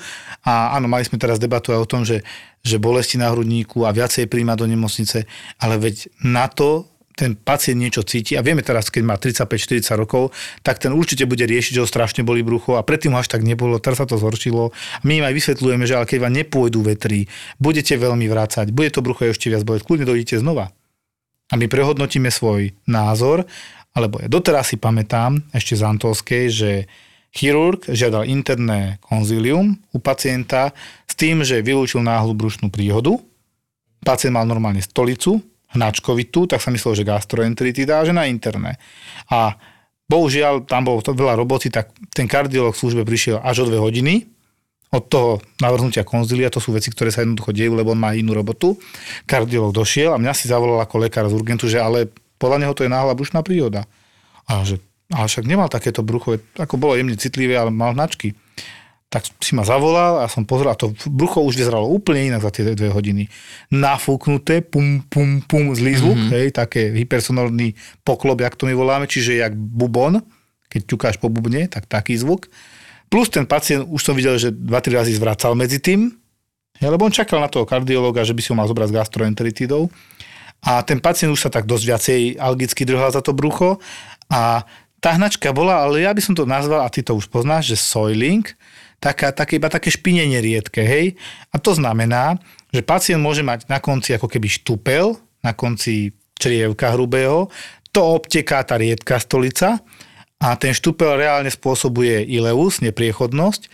A áno, mali sme teraz debatu aj o tom, že, že bolesti na hrudníku a viacej príjma do nemocnice, ale veď na to ten pacient niečo cíti a vieme teraz, keď má 35-40 rokov, tak ten určite bude riešiť, že ho strašne boli brucho a predtým ho až tak nebolo, teraz sa to zhoršilo. My im aj vysvetľujeme, že ale keď vám nepôjdu vetri, budete veľmi vrácať, bude to brucho ešte viac boleť, kľudne dojdete znova. A my prehodnotíme svoj názor, alebo ja doteraz si pamätám ešte z Antolskej, že chirurg žiadal interné konzílium u pacienta s tým, že vylúčil náhlu brušnú príhodu. Pacient mal normálne stolicu, hnačkovitú, tak sa myslel, že gastroenteritida a že na interné. A bohužiaľ, tam bolo to veľa roboty, tak ten kardiolog v službe prišiel až o dve hodiny od toho navrhnutia konzília, to sú veci, ktoré sa jednoducho dejú, lebo on má inú robotu. Kardiolog došiel a mňa si zavolal ako lekár z urgentu, že ale podľa neho to je náhla brušná príhoda. A že, ale však nemal takéto brucho, ako bolo jemne citlivé, ale mal hnačky. Tak si ma zavolal a som pozrel a to brucho už vyzeralo úplne inak za tie dve hodiny. Nafúknuté, pum, pum, pum, zlý zvuk, mm-hmm. hej, také hypersonorný poklop, jak to my voláme, čiže jak bubon, keď ťukáš po bubne, tak taký zvuk. Plus ten pacient, už som videl, že 2-3 razy zvracal medzi tým, hej, lebo on čakal na toho kardiológa, že by si ho mal zobrať s gastroenteritidou. A ten pacient už sa tak dosť viacej algicky drhal za to brucho a tá hnačka bola, ale ja by som to nazval, a ty to už poznáš, že soiling, taká, také, iba také špinenie riedke, hej. A to znamená, že pacient môže mať na konci ako keby štupel, na konci črievka hrubého, to obteká tá riedka stolica a ten štupel reálne spôsobuje ileus, nepriechodnosť,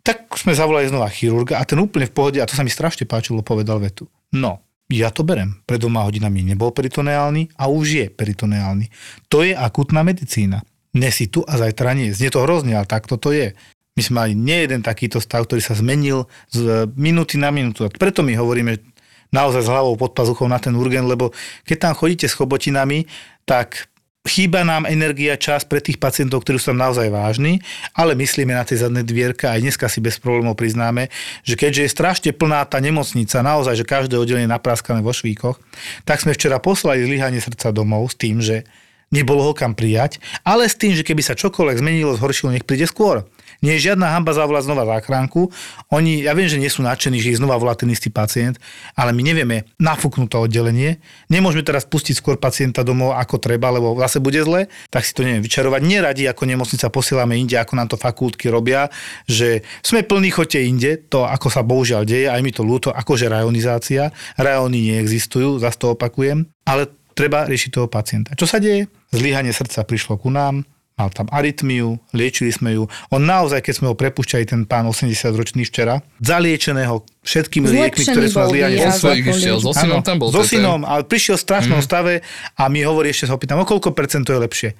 tak sme zavolali znova chirurga a ten úplne v pohode, a to sa mi strašne páčilo, povedal vetu. No, ja to berem. Pred dvoma hodinami nebol peritoneálny a už je peritoneálny. To je akutná medicína. Dnes si tu a zajtra nie. Znie to hrozne, ale takto to je. My sme mali nie jeden takýto stav, ktorý sa zmenil z minúty na minútu. A preto my hovoríme naozaj s hlavou pod pazuchou na ten urgent, lebo keď tam chodíte s chobotinami, tak chýba nám energia, čas pre tých pacientov, ktorí sú tam naozaj vážni, ale myslíme na tie zadné dvierka, aj dneska si bez problémov priznáme, že keďže je strašne plná tá nemocnica, naozaj, že každé oddelenie je napraskané vo švíkoch, tak sme včera poslali zlyhanie srdca domov s tým, že nebolo ho kam prijať, ale s tým, že keby sa čokoľvek zmenilo, zhoršilo, nech príde skôr. Nie je žiadna hamba zavolať znova záchranku. Oni, ja viem, že nie sú nadšení, že ich znova volá ten istý pacient, ale my nevieme nafúknúť to oddelenie. Nemôžeme teraz pustiť skôr pacienta domov ako treba, lebo zase bude zle, tak si to neviem vyčarovať. Neradi ako nemocnica posielame inde, ako nám to fakultky robia, že sme plní chote inde, to ako sa bohužiaľ deje, aj mi to ľúto, akože rajonizácia. Rajony neexistujú, zase to opakujem, ale treba riešiť toho pacienta. Čo sa deje? Zlyhanie srdca prišlo ku nám, mal tam arytmiu, liečili sme ju. On naozaj, keď sme ho prepušťali, ten pán 80-ročný včera, zaliečeného všetkými liekmi, ktoré sú zlyhanie srdca. So synom tam bol. So synom, ale prišiel v strašnom mm. stave a my hovorí, ešte sa ho pýtam, o koľko percent to je lepšie?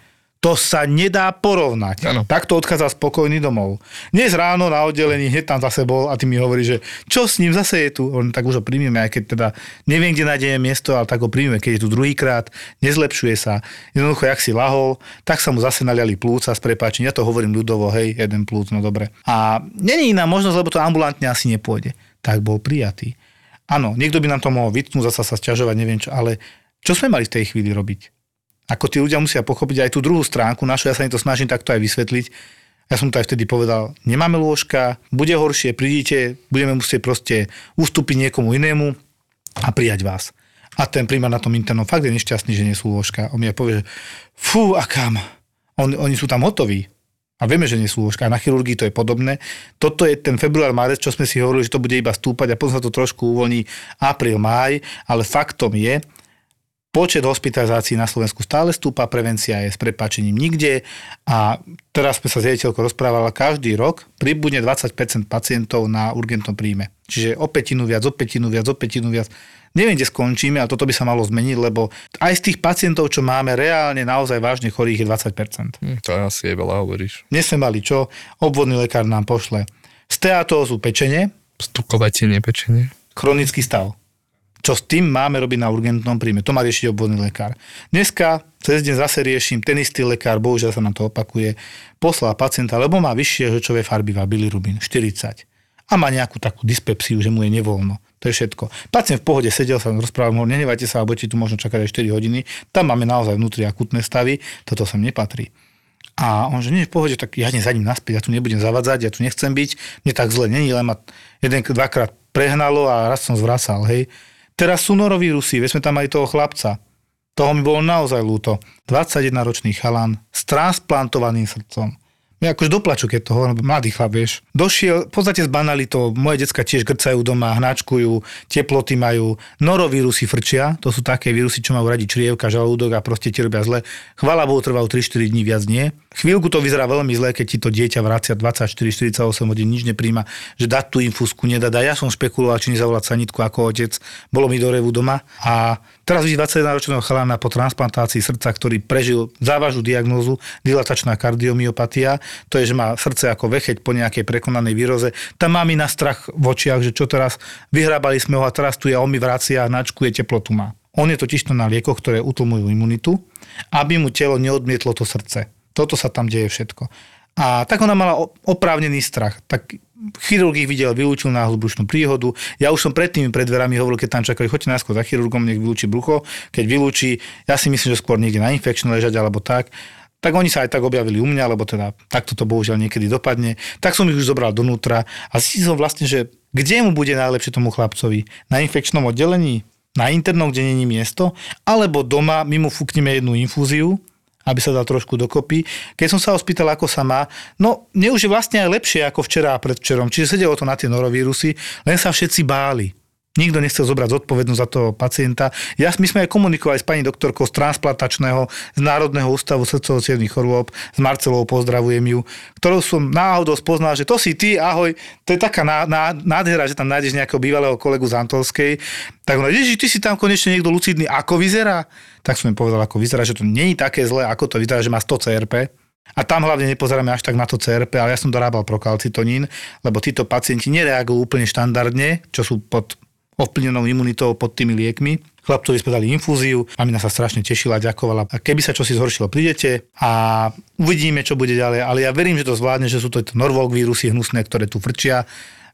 To sa nedá porovnať. Ano. Takto odchádza spokojný domov. Dnes ráno na oddelení hneď tam zase bol a ty mi hovorí, že čo s ním zase je tu. On tak už ho príjmeme, aj keď teda neviem, kde nájdeme miesto, ale tak ho príjmeme, keď je tu druhýkrát, nezlepšuje sa. Jednoducho, jak si lahol, tak sa mu zase naliali plúca s prepáčením. Ja to hovorím ľudovo, hej, jeden plúc, no dobre. A není iná možnosť, lebo to ambulantne asi nepôjde. Tak bol prijatý. Áno, niekto by nám to mohol vytknúť, zasa sa sťažovať, neviem čo, ale čo sme mali v tej chvíli robiť? Ako tí ľudia musia pochopiť aj tú druhú stránku našu, ja sa im to snažím takto aj vysvetliť. Ja som to aj vtedy povedal, nemáme lôžka, bude horšie, prídite, budeme musieť proste ustúpiť niekomu inému a prijať vás. A ten príjma na tom internom fakt je nešťastný, že nie sú lôžka. On mi povie, že fú, a kam? On, oni sú tam hotoví. A vieme, že nie sú lôžka. A na chirurgii to je podobné. Toto je ten február, marec, čo sme si hovorili, že to bude iba stúpať a potom sa to trošku uvoľní apríl, máj, ale faktom je, Počet hospitalizácií na Slovensku stále stúpa, prevencia je s prepáčením nikde a teraz sme sa s riaditeľkou rozprávala, každý rok pribudne 20% pacientov na urgentnom príjme. Čiže o petinu viac, o petinu viac, o petinu viac. Neviem, kde skončíme a toto by sa malo zmeniť, lebo aj z tých pacientov, čo máme reálne naozaj vážne chorých je 20%. Hm, to asi je veľa, hovoríš. Dnes sme mali čo? Obvodný lekár nám pošle steatózu pečenie. Stukovatenie pečenie. Chronický stav čo s tým máme robiť na urgentnom príjme. To má riešiť obvodný lekár. Dneska cez deň zase riešim, ten istý lekár, bohužiaľ sa nám to opakuje, poslal pacienta, lebo má vyššie žlčové farbiva, bilirubín 40 a má nejakú takú dyspepsiu, že mu je nevoľno. To je všetko. Pacient v pohode sedel, sa rozprával, hovoril, nenevajte sa, alebo tu možno čakať aj 4 hodiny. Tam máme naozaj vnútri akutné stavy, toto sem nepatrí. A on, že nie, v pohode, tak ja idem za ním naspäť, ja tu nebudem zavadzať, ja tu nechcem byť, mne tak zle není, len ma jeden, dvakrát prehnalo a raz som zvracal, hej. Teraz sú norovírusy, veď sme tam mali toho chlapca. Toho mi bolo naozaj ľúto. 21-ročný chalan s transplantovaným srdcom. Ja akože doplaču, keď to hovorím, mladý chlap, vieš. Došiel, v podstate z banalito, moje decka tiež grcajú doma, hnačkujú, teploty majú, norovírusy frčia, to sú také vírusy, čo majú radi črievka, žalúdok a proste ti robia zle. Chvala Bohu, trvajú 3-4 dní, viac nie. Chvíľku to vyzerá veľmi zle, keď ti to dieťa vracia 24-48 hodín, nič nepríjma, že dať tú infúzku nedá. Ja som špekuloval, či nezavolať sanitku ako otec, bolo mi do revu doma a Teraz vidí 21-ročného chalana po transplantácii srdca, ktorý prežil závažnú diagnózu dilatačná kardiomyopatia. To je, že má srdce ako vecheť po nejakej prekonanej výroze. Tam máme na strach v očiach, že čo teraz, vyhrábali sme ho a teraz tu je, on mi vracia a načkuje teplotu má. On je totiž to na liekoch, ktoré utlmujú imunitu, aby mu telo neodmietlo to srdce. Toto sa tam deje všetko. A tak ona mala oprávnený strach. Tak chirurg ich videl, vylúčil náhlu brušnú príhodu. Ja už som pred tými pred dverami hovoril, keď tam čakali, choďte najskôr za chirurgom, nech vylúči brucho. Keď vylúči, ja si myslím, že skôr niekde na infekčnú ležať alebo tak. Tak oni sa aj tak objavili u mňa, lebo teda takto to bohužiaľ niekedy dopadne. Tak som ich už zobral donútra a zistil som vlastne, že kde mu bude najlepšie tomu chlapcovi? Na infekčnom oddelení? Na internom, kde není miesto? Alebo doma my mu fúkneme jednu infúziu, aby sa dal trošku dokopy. Keď som sa ho spýtal, ako sa má, no mne už je vlastne aj lepšie ako včera a predvčerom. Čiže sedelo to na tie norovírusy, len sa všetci báli. Nikto nechcel zobrať zodpovednosť za toho pacienta. Ja, my sme aj komunikovali s pani doktorkou z transplantačného, z Národného ústavu srdcovo chorôb, s Marcelou, pozdravujem ju, ktorú som náhodou spoznal, že to si ty, ahoj, to je taká ná, ná, nádhera, že tam nájdeš nejakého bývalého kolegu z Antolskej. Tak on, ježiš, ty si tam konečne niekto lucidný, ako vyzerá? Tak som im povedal, ako vyzerá, že to nie je také zlé, ako to vyzerá, že má 100 CRP. A tam hlavne nepozeráme až tak na to CRP, ale ja som dorábal prokalcitonín, lebo títo pacienti nereagujú úplne štandardne, čo sú pod ovplyvnenou imunitou pod tými liekmi. Chlapcovi sme dali infúziu, mamina sa strašne tešila, ďakovala. A keby sa čosi zhoršilo, prídete a uvidíme, čo bude ďalej. Ale ja verím, že to zvládne, že sú to Norvolk vírusy hnusné, ktoré tu frčia.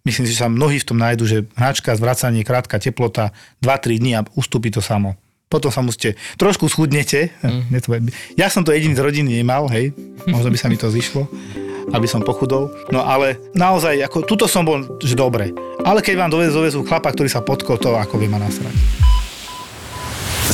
Myslím si, že sa mnohí v tom nájdu, že hnačka, zvracanie, krátka teplota, 2-3 dní a ustúpi to samo. Potom sa musíte, trošku schudnete. Mm. Ja som to jediný z rodiny nemal, hej, možno by sa mi to zišlo aby som pochudol. No ale naozaj, ako, tuto som bol, že dobre. Ale keď vám dovezú, chlapa, ktorý sa potkol, to ako by ma nasrať.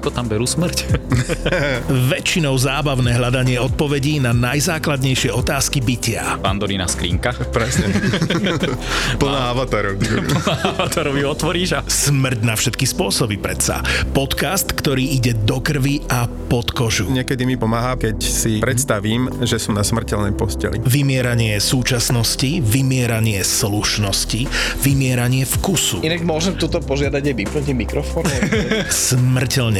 ako tam berú smrť? Väčšinou zábavné hľadanie odpovedí na najzákladnejšie otázky bytia. Pandorína skrinka. Presne. Plná avatarov. Ktorú ju otvoríš a... Smrť na všetky spôsoby predsa. Podcast, ktorý ide do krvi a pod kožu. Niekedy mi pomáha, keď si predstavím, že som na smrteľnej posteli. Vymieranie súčasnosti, vymieranie slušnosti, vymieranie vkusu. Inak môžem tuto požiadať aj vypnutím mikrofónu? Smrteľne